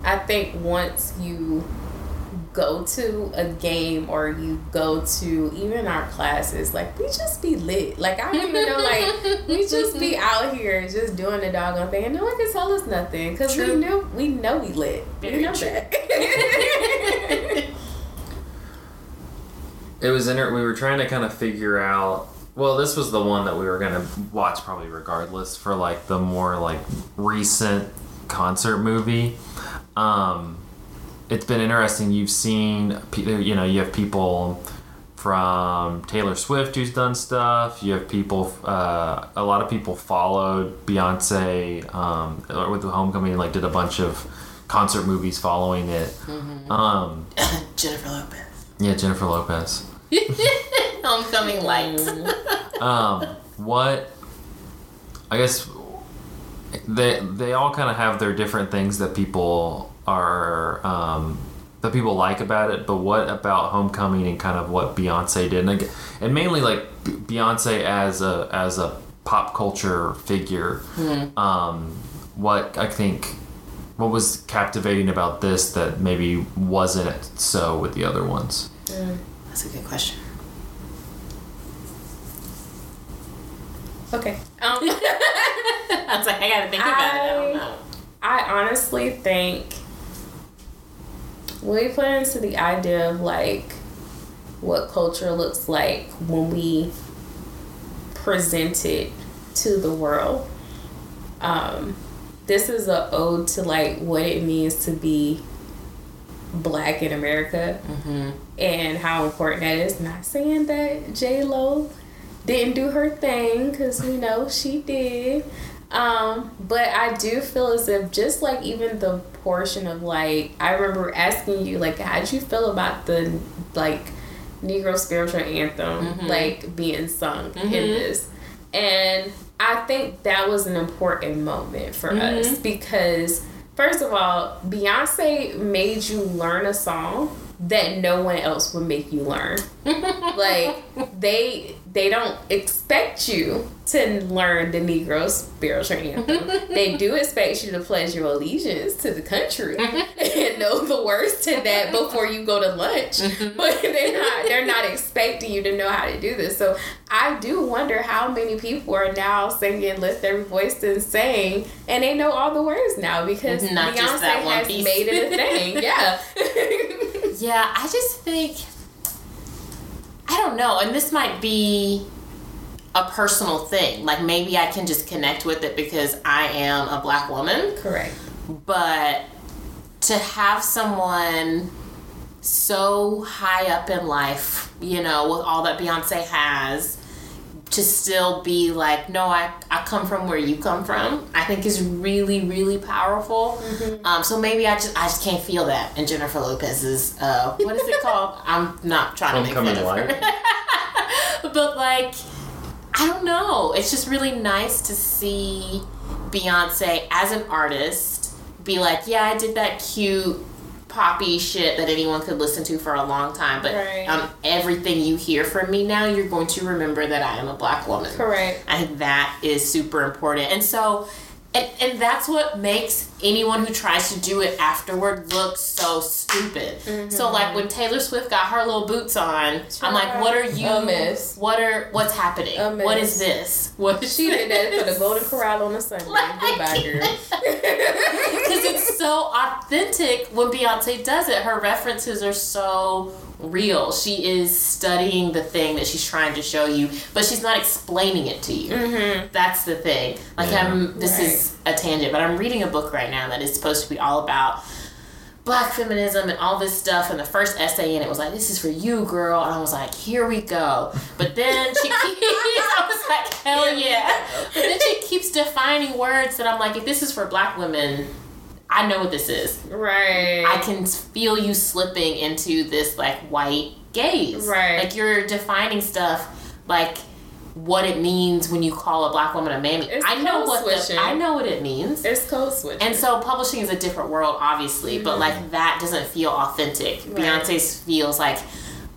I think once you go to a game or you go to even our classes, like we just be lit. Like I don't even know, like we [LAUGHS] just be out here just doing the doggone thing, and no one can tell us nothing because we True. know we know we lit. Very we know true. that. [LAUGHS] It was inter- we were trying to kind of figure out. Well, this was the one that we were gonna watch probably regardless for like the more like recent concert movie. Um, it's been interesting. You've seen, you know, you have people from Taylor Swift who's done stuff. You have people, uh, a lot of people followed Beyonce um, with the Homecoming, like did a bunch of concert movies following it. Um, [COUGHS] Jennifer Lopez. Yeah, Jennifer Lopez. [LAUGHS] Homecoming light. [LAUGHS] Um, what I guess they they all kind of have their different things that people are um, that people like about it. But what about Homecoming and kind of what Beyonce did, and, and mainly like Beyonce as a as a pop culture figure. Um, what I think. What was captivating about this that maybe wasn't so with the other ones? That's a good question. Okay. Um, [LAUGHS] I was like, I gotta think about it. I don't know. I honestly think when we put into the idea of like what culture looks like when we present it to the world, um, this is a ode to like what it means to be black in America mm-hmm. and how important that is. Not saying that J Lo didn't do her thing because we know she did. Um, but I do feel as if just like even the portion of like I remember asking you like how did you feel about the like Negro spiritual anthem mm-hmm. like being sung in mm-hmm. this, and I think that was an important moment for mm-hmm. us because first of all Beyonce made you learn a song that no one else would make you learn. [LAUGHS] Like they they don't expect you to learn the Negro spiritual anthem. Mm-hmm. they do expect you to pledge your allegiance to the country mm-hmm. [LAUGHS] and know the words to that before you go to lunch. Mm-hmm. But [LAUGHS] they're not they're not expecting you to know how to do this. So I do wonder how many people are now singing lift every voice and sing and they know all the words now because Not Beyonce just that one has piece. made it a thing. [LAUGHS] Yeah. Yeah, I just think I don't know, and this might be a personal thing. Like maybe I can just connect with it because I am a black woman, Correct. but to have someone so high up in life, you know, with all that Beyonce has, to still be like, no, I, I come from where you come from, I think is really, really powerful. Um, so maybe I just I just can't feel that in Jennifer Lopez's uh, what is it [LAUGHS] called? I'm not trying to make Homecoming fun of her. Light. [LAUGHS] but like I don't know. It's just really nice to see Beyonce as an artist be like, yeah, I did that cute poppy shit that anyone could listen to for a long time, but Right. um, everything you hear from me now, you're going to remember that I am a black woman. Correct. I think that is super important. And so, and, and that's what makes anyone who tries to do it afterward look so stupid. So, like mm-hmm. when Taylor Swift got her little boots on, I'm like, what are you? A miss. What are what's happening? A What miss. is this? What is She did that for the Golden Corral on a Sunday. [LAUGHS] Goodbye, [LAUGHS] girl. [LAUGHS] Because it's so authentic when Beyonce does it. Her references are so real. She is studying the thing that she's trying to show you, but she's not explaining it to you. Mm-hmm. That's the thing. Like Yeah. I'm. This is a tangent, but I'm reading a book right now that is supposed to be all about black feminism and all this stuff and the first essay in it was like this is for you girl and i was like here we go but then she [LAUGHS] keeps i was like hell yeah but then she keeps defining words that i'm like if this is for black women i know what this is Right. i can feel you slipping into this like white gaze Right. like you're defining stuff like what it means when you call a black woman a mammy It's i know what the, switching. i know what it means It's code switch. and so publishing is a different world, obviously, but like that doesn't feel authentic. Mm-hmm. Right. Beyonce's feels like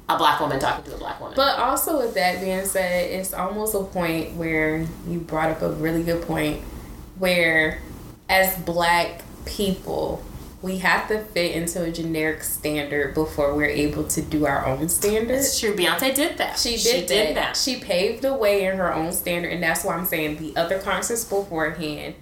a black woman talking to a black woman. But also with that being said, it's almost a point where you brought up a really good point where as black people we have to fit into a generic standard before we're able to do our own standard. it's true. Beyonce did that. She did, that. She paved the way in her own standard, and that's why I'm saying the other concerts beforehand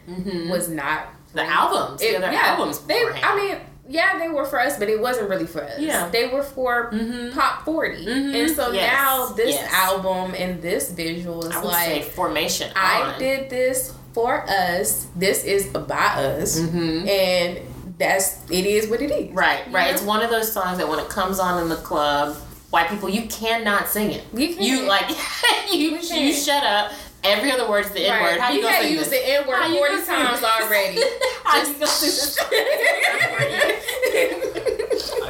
was not Mm-hmm. The albums, the other albums They. I mean, yeah, they were for us, but it wasn't really for us. Yeah. they were for pop 40 and so Yes. now this Yes. album and this visual is I would say like formation. I on. did this for us. This is by us, mm-hmm. and that's it is what it is. Right, right. You It's one of those songs that when it comes on in the club, white people, you cannot sing it. You can't. You like [LAUGHS] you you can't. shut up. Every other word's the N word. Right. How you, you gonna can't sing use this? the N word How you 40 times already. [LAUGHS] How you gonna sing this?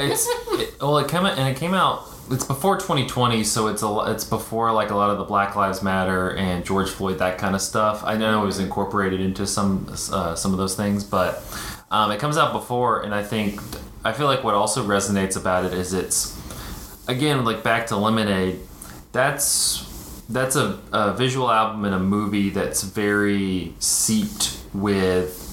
it's it, well, it came out and it came out. It's before 2020, so it's a it's before like a lot of the Black Lives Matter and George Floyd that kind of stuff. I know it was incorporated into some uh, some of those things, but um, it comes out before, and I think I feel like what also resonates about it is it's again like back to Lemonade. That's that's a, a visual album and a movie that's very seeped with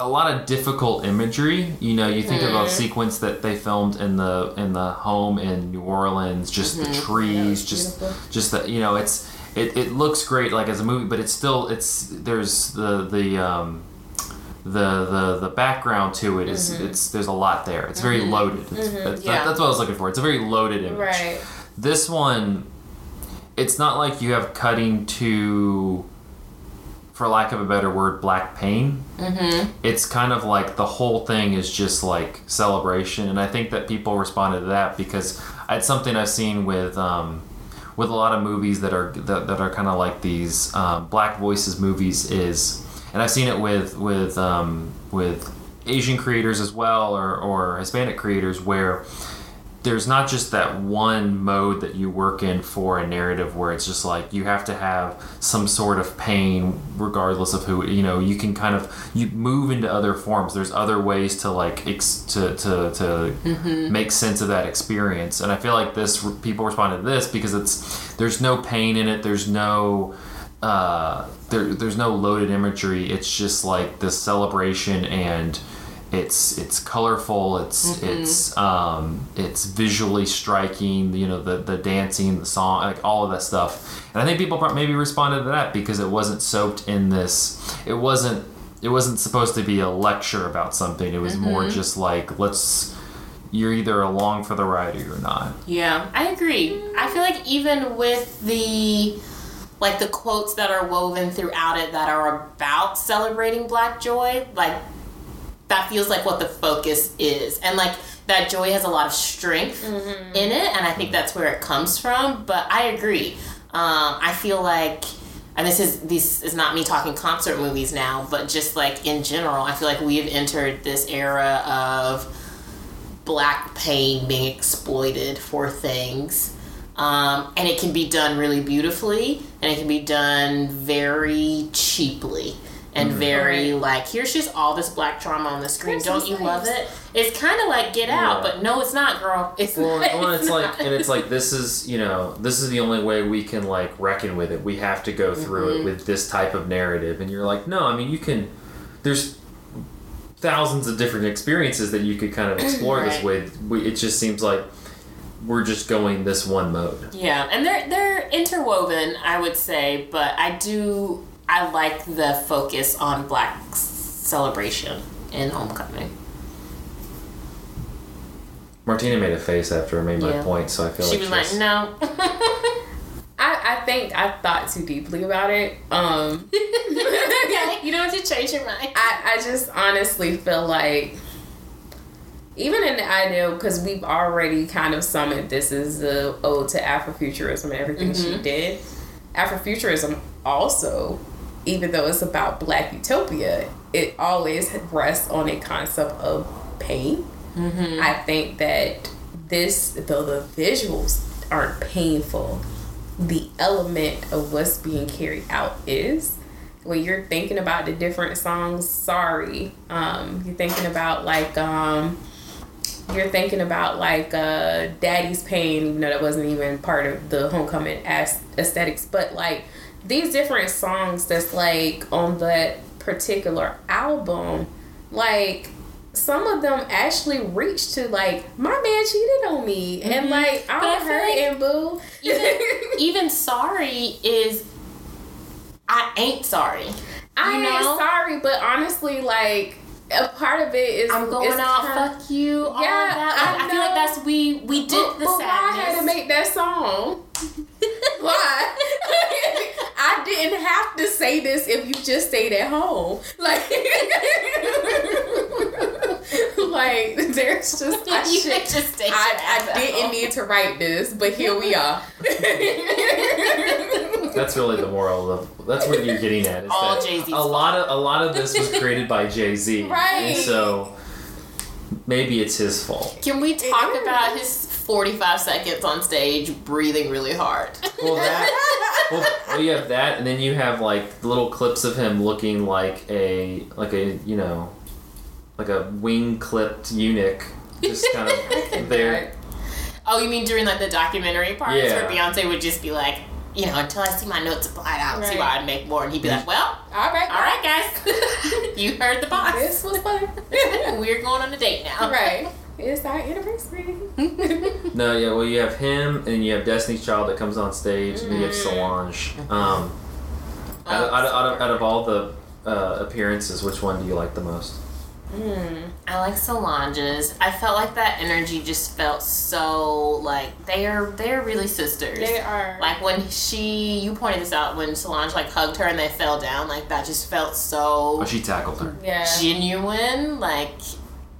a lot of difficult imagery. You know, you think about the sequence that they filmed in the in the home in New Orleans, just the mm-hmm. trees, just beautiful. just the you know, it's it, it looks great like as a movie, but it's still it's there's the the um the the the background to it is- mm-hmm. it's there's a lot there. It's very loaded. It's, that's, Yeah. that's what I was looking for. It's a very loaded image. Right. This one, it's not like you have cutting to, for lack of a better word, black pain. Mm-hmm. It's kind of like the whole thing is just like celebration, and I think that people responded to that because it's something I've seen with. Um, with a lot of movies that are that, that are kind of like these um, black voices movies is and I've seen it with with um, with Asian creators as well or, or Hispanic creators where there's not just that one mode that you work in for a narrative where it's just like you have to have some sort of pain regardless of who you know you can kind of you move into other forms. There's other ways to like ex- to to, to make sense of that experience. And i feel like this people responded to this because it's there's no pain in it. There's no uh, there, there's no loaded imagery. It's just like this celebration, and it's it's colorful. It's it's um, it's visually striking. You know the the dancing, the song, like all of that stuff. And I think people maybe responded to that because it wasn't soaked in this. It wasn't it wasn't supposed to be a lecture about something. It was more just like let's. You're either along for the ride or you're not. Yeah, I agree. I feel like even with the like the quotes that are woven throughout it that are about celebrating black joy, like that feels like what the focus is. And like that joy has a lot of strength in it and I think that's where it comes from, but I agree. Um, I feel like and this is this is not me talking concert movies now, but just like in general, I feel like we have entered this era of black pain being exploited for things. Um, and it can be done really beautifully, and it can be done very cheaply. And very like, here's just all this black trauma on the screen. Here's Don't some you love it? It's kind of like Get Out, but no, it's not, girl. [LAUGHS] It's Well, not. well, it's not. like, and it's like this is you know this is the only way we can like reckon with it. We have to go through Mm-hmm. it with this type of narrative, and you're like, no, I mean you can. There's thousands of different experiences that you could kind of [CLEARS THROAT] explore this Right. with. We, it just seems like we're just going this one mode. Yeah, and they're they're interwoven, I would say, but I do I like the focus on black celebration in Homecoming. Martina made a face after I made my Yeah. point, so I feel She like was like, "No." [LAUGHS] I, I think I thought too deeply about it. Um, [LAUGHS] [LAUGHS] you don't have to change your mind. I, I just honestly feel like even in the idea because we've already kind of summoned this is the ode to Afrofuturism and everything she did. Afrofuturism also, even though it's about Black utopia, it always rests on a concept of pain. I think that this, though the visuals aren't painful, the element of what's being carried out is when you're thinking about the different songs sorry um you're thinking about like um you're thinking about like uh daddy's pain even though that wasn't even part of the homecoming aesthetics but like these different songs that's like on that particular album like some of them actually reach to like my man cheated on me and like Mm-hmm. But I I'm hurt like and boo even, [LAUGHS] even sorry is I ain't sorry. I You ain't sorry, but honestly, like a part of it is I'm going out, kinda- fuck you, all Yeah, that. Like, I I, feel like that's we we did But, the but why I had to make that song? [LAUGHS] why? [LAUGHS] I didn't have to say this if you just stayed at home. Like, [LAUGHS] like there's just I, [LAUGHS] You should, just stay I, I didn't home. need to write this, but here we are. [LAUGHS] That's really the moral of. That's what you're getting at. Is All that Jay-Z's a lot of a lot of this was created by Jay Z, Right. And so maybe it's his fault. Can we talk about his 45 seconds on stage breathing really hard? [LAUGHS] Well, that. well, well, you have that, and then you have like little clips of him looking like a like a you know like a wing clipped eunuch, just kind of [LAUGHS] there. oh, you mean during like the documentary parts Yeah. where Beyonce would just be like, you know, until I see my notes applied, I don't see why I'd make more. And he'd be like, well, All right, all right, guys. [LAUGHS] you heard the boss. This was fun. We're going on a date now. right. It's our anniversary. [LAUGHS] No, yeah. Well, you have him, and you have Destiny's Child that comes on stage, and then you have Solange. Um, out, of, out, of, out, of, out of all the uh, appearances, which one do you like the most? I like Solange's. I felt like that energy just felt so like they are they're really sisters. They are. Like when she, you pointed this out when Solange like hugged her and they fell down. Like that just felt so Oh, she tackled her. yeah. genuine. Like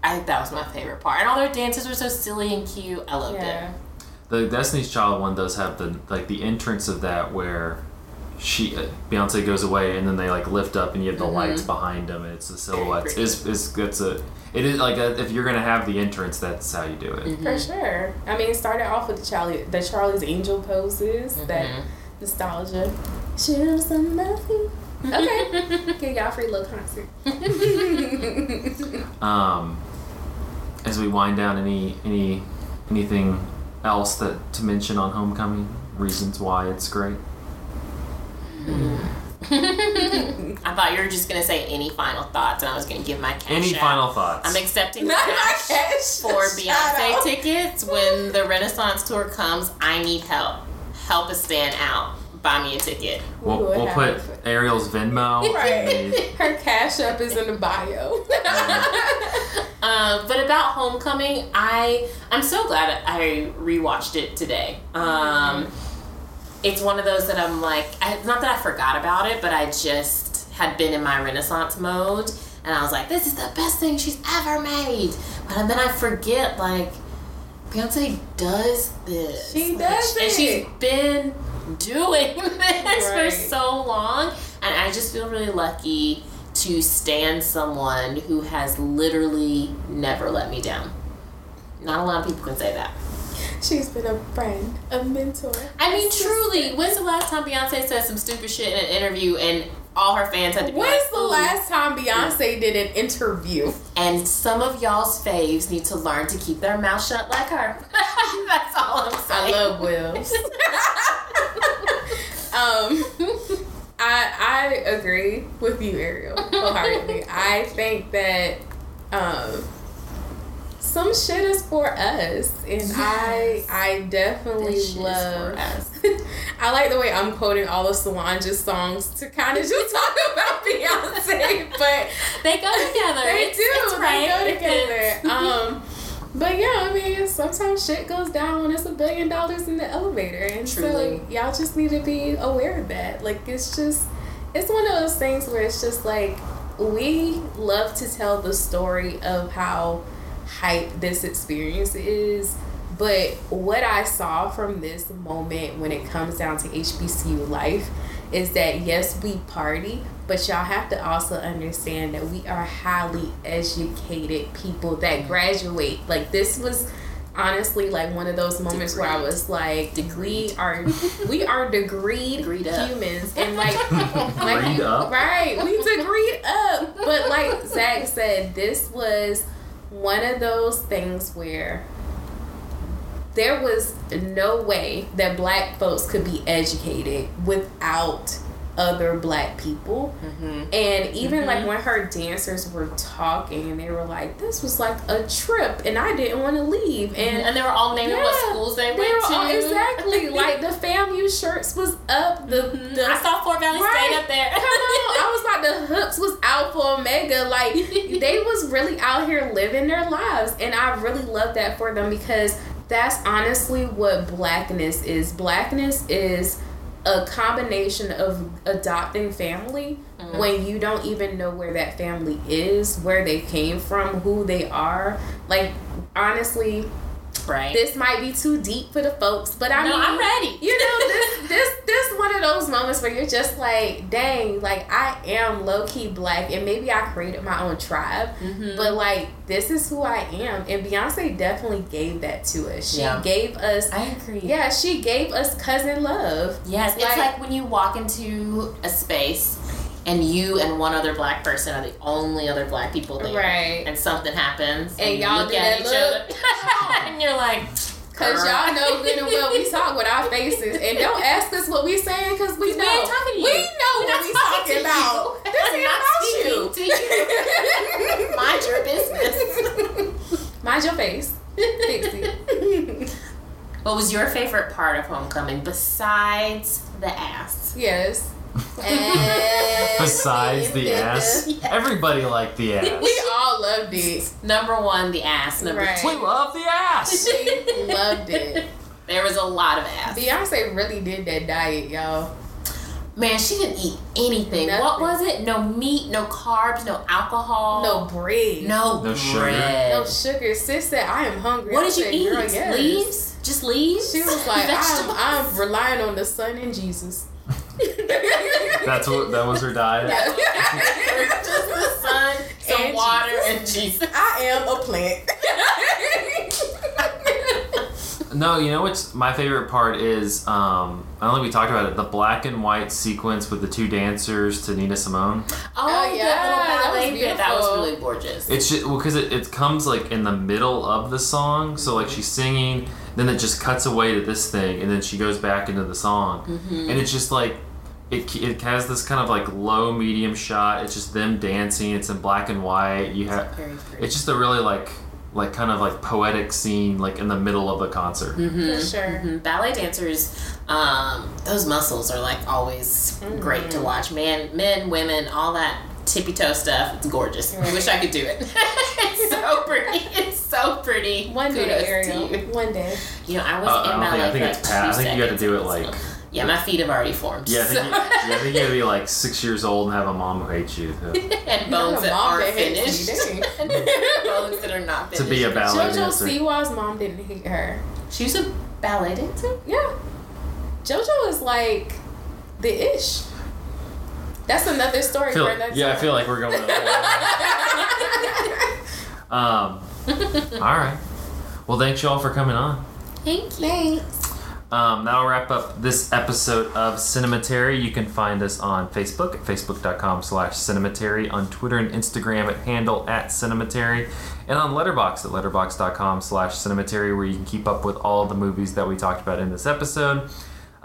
I think that was my favorite part. And all their dances were so silly and cute. I loved yeah. it. The Destiny's Child one does have the like the entrance of that where she uh, Beyonce goes away and then they like lift up and you have the lights behind them and it's the silhouettes. pretty. Is is that's a it is like a, if you're gonna have the entrance, that's how you do it. For sure. I mean, it started off with the Charlie, the Charlie's Angel poses, that nostalgia. Show some loving. Okay. [LAUGHS] Get y'all free little concert. Um, as we wind down, any any anything else that to mention on Homecoming? Reasons why it's great. [LAUGHS] I thought you were just gonna say any final thoughts, and I was gonna give my cash. Any out. final thoughts? I'm accepting Not [LAUGHS] my cash cash. for Shout Beyonce out. tickets when the Renaissance tour comes. I need help. Help us stand out. Buy me a ticket. we'll We would we'll put have- Ariel's Venmo. [LAUGHS] Right. [LAUGHS] Her Cash App is in the bio. [LAUGHS] Um, but about Homecoming, I I'm so glad I rewatched it today. Um, it's one of those that I'm like, I, not that I forgot about it, but I just had been in my Renaissance mode, and I was like, this is the best thing she's ever made. But then I forget, like, Beyonce does this. She Like, does and she's been doing [LAUGHS] this for so long, and I just feel really lucky to stand someone who has literally never let me down. Not a lot of people can say that. She's been a friend, a mentor. I mean, truly, when's the last time Beyonce said some stupid shit in an interview and all her fans had to be When's like, the last time Beyonce did an interview? And some of y'all's faves need to learn to keep their mouth shut like her. [LAUGHS] That's all I'm saying. I love Wills. [LAUGHS] um, I I agree with you, Ariel, wholeheartedly. I think that um, some shit is for us, and I I definitely This shit is love. us. [LAUGHS] I like the way I'm quoting all of Solange's songs to kind of just [LAUGHS] talk about Beyonce, but They go together. they It's- do. it's they right. go together. [LAUGHS] um, but yeah, I mean, sometimes shit goes down when it's a billion dollars in the elevator, and Truly. so y'all just need to be aware of that. Like, it's just, it's one of those things where it's just like we love to tell the story of how hype this experience is. But what I saw from this moment when it comes down to HBCU life is that yes, we party, but y'all have to also understand that we are highly educated people that mm-hmm. graduate. Like this was honestly like one of those moments where I was like, we are we are degreed Degreed up. humans and like, [LAUGHS] like Degreed up? right, we degreed up. But like Zach said, this was one of those things where there was no way that black folks could be educated without other black people. Mm-hmm. And even like mm-hmm. when her dancers were talking and they were like, this was like a trip and I didn't want to leave. And mm-hmm. And they were all naming what schools they, they went were to. all- exactly [LAUGHS] like the FAMU shirts was up. The, the I saw Fort Valley Right. State up there. Come on, I was [LAUGHS] like the hooks was out for Omega. Like they [LAUGHS] was really out here living their lives, and I really love that for them because that's honestly what blackness is. Blackness is a combination of adopting family mm-hmm. when you don't even know where that family is, where they came from, who they are. Like honestly, Right. this might be too deep for the folks, but I no, mean, I'm ready. you know, [LAUGHS] this this this one of those moments where you're just like, dang, like I am low key black, and maybe I created my own tribe, Mm-hmm. but like this is who I am, and Beyonce definitely gave that to us. She Yeah. gave us, I agree. yeah, she gave us cousin love. Yes, it's Like- like, when you walk into a space and you and one other black person are the only other black people there. Right. And something happens. And you y'all look at each look. other. [LAUGHS] and you're like, Cause y'all know good and well we talk with our faces, and don't ask us what we saying, cause we We know ain't talking to you. we know We're what we talking talking about. you. [LAUGHS] This ain't not about to you. Mind your business. [LAUGHS] Mind your face. What was your favorite part of homecoming besides the ass? yes. Besides the [LAUGHS] ass, everybody liked the ass. we all loved it. Number one, the ass. Number Right. We two, love the ass. We loved it. there was a lot of ass. Beyonce really did that diet, y'all. Man, she didn't eat anything. Nothing. What was it? No meat, no carbs, no alcohol. No bread. No, No sugar. bread. No sugar. Sis said, I am hungry. What I did you eat? Yes. Leaves? Just leaves? She was like, I'm, I'm relying on the sun and Jesus. [LAUGHS] That's what that was her diet. [LAUGHS] Just the sun, some And water, Jesus. and Jesus. I am a plant. [LAUGHS] No, you know what's my favorite part is um I don't think we talked about it, the black and white sequence with the two dancers to Nina Simone. Oh, yeah, the little that was ballet bit. That was really gorgeous. It's just well because it, it comes like in the middle of the song, so like she's singing, then it just cuts away to this thing, and then she goes back into the song, and it's just like it, it has this kind of like low medium shot. It's just them dancing. It's in black and white. You have it's just a really like like kind of like poetic scene like in the middle of a concert. For sure. Mhm. Ballet dancers, um, those muscles are like always great Mm-hmm. to watch. Man, men, women, all that tippy toe stuff. It's gorgeous. I wish I could do it. [LAUGHS] it's so pretty. It's so pretty. One day, Kudos to Ariel. you. One day. You know, I was Uh, in don't ballet think- I think for it's like past. I think you gotta do it, so- like- Yeah, my feet have already formed. Yeah, I think, you, so- yeah, I think you gotta be like six years old and have a mom who hates you to, [LAUGHS] and Not bones a that aren't that finished. [LAUGHS] bones that are not finished. to finished. be a ballet JoJo dancer. Siwa's mom didn't hate her. She was a ballet dancer. Yeah. JoJo is like the ish. That's another story Feel- for another yeah, I feel like we're going. [LAUGHS] um, all right. Well, thanks y'all for coming on. Thank you. Thanks. Um, that'll wrap up this episode of Cinematary. You can find us on Facebook at facebook.com slash cinematary, on Twitter and Instagram at handle at cinematary, and on Letterboxd at letterboxd.com slash cinematary, where you can keep up with all the movies that we talked about in this episode.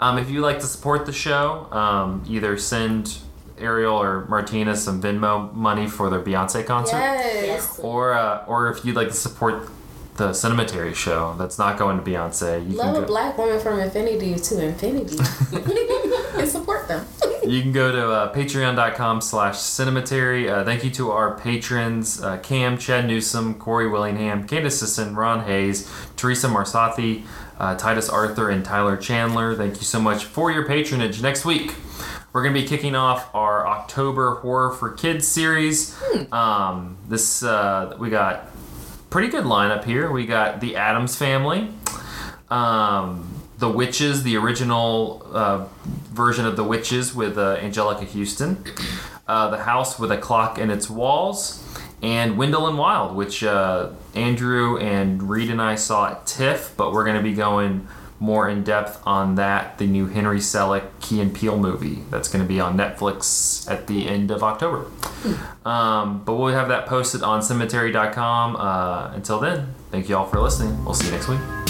Um, if you'd like to support the show, um, either send Ariel or Martina some Venmo money for their Beyonce concert. Yes. Or, uh, or if you'd like to support the Cinematary show that's not going to Beyonce, you Love can a black woman from infinity to infinity. [LAUGHS] and support them. [LAUGHS] you can go to uh, patreon.com slash cinematary. Uh, thank you to our patrons uh, Cam, Chad Newsom, Corey Willingham, Candace Sisson, Ron Hayes, Teresa Marsathi, uh, Titus Arthur, and Tyler Chandler. Thank you so much for your patronage. Next week, we're going to be kicking off our October Horror for Kids series. Um, this uh, we got pretty good lineup here. We got the Addams Family, um, the Witches, the original uh, version of the Witches with uh, Anjelica Huston, uh, the House with a Clock in its Walls, and Wendell and Wild, which uh, Andrew and Reed and I saw at TIFF, but we're going to be going more in depth on that, the new Henry Selick Key and Peele movie that's going to be on Netflix at the end of October. Um, but we'll have that posted on cinematary.com. Uh, until then, thank you all for listening. We'll see you next week.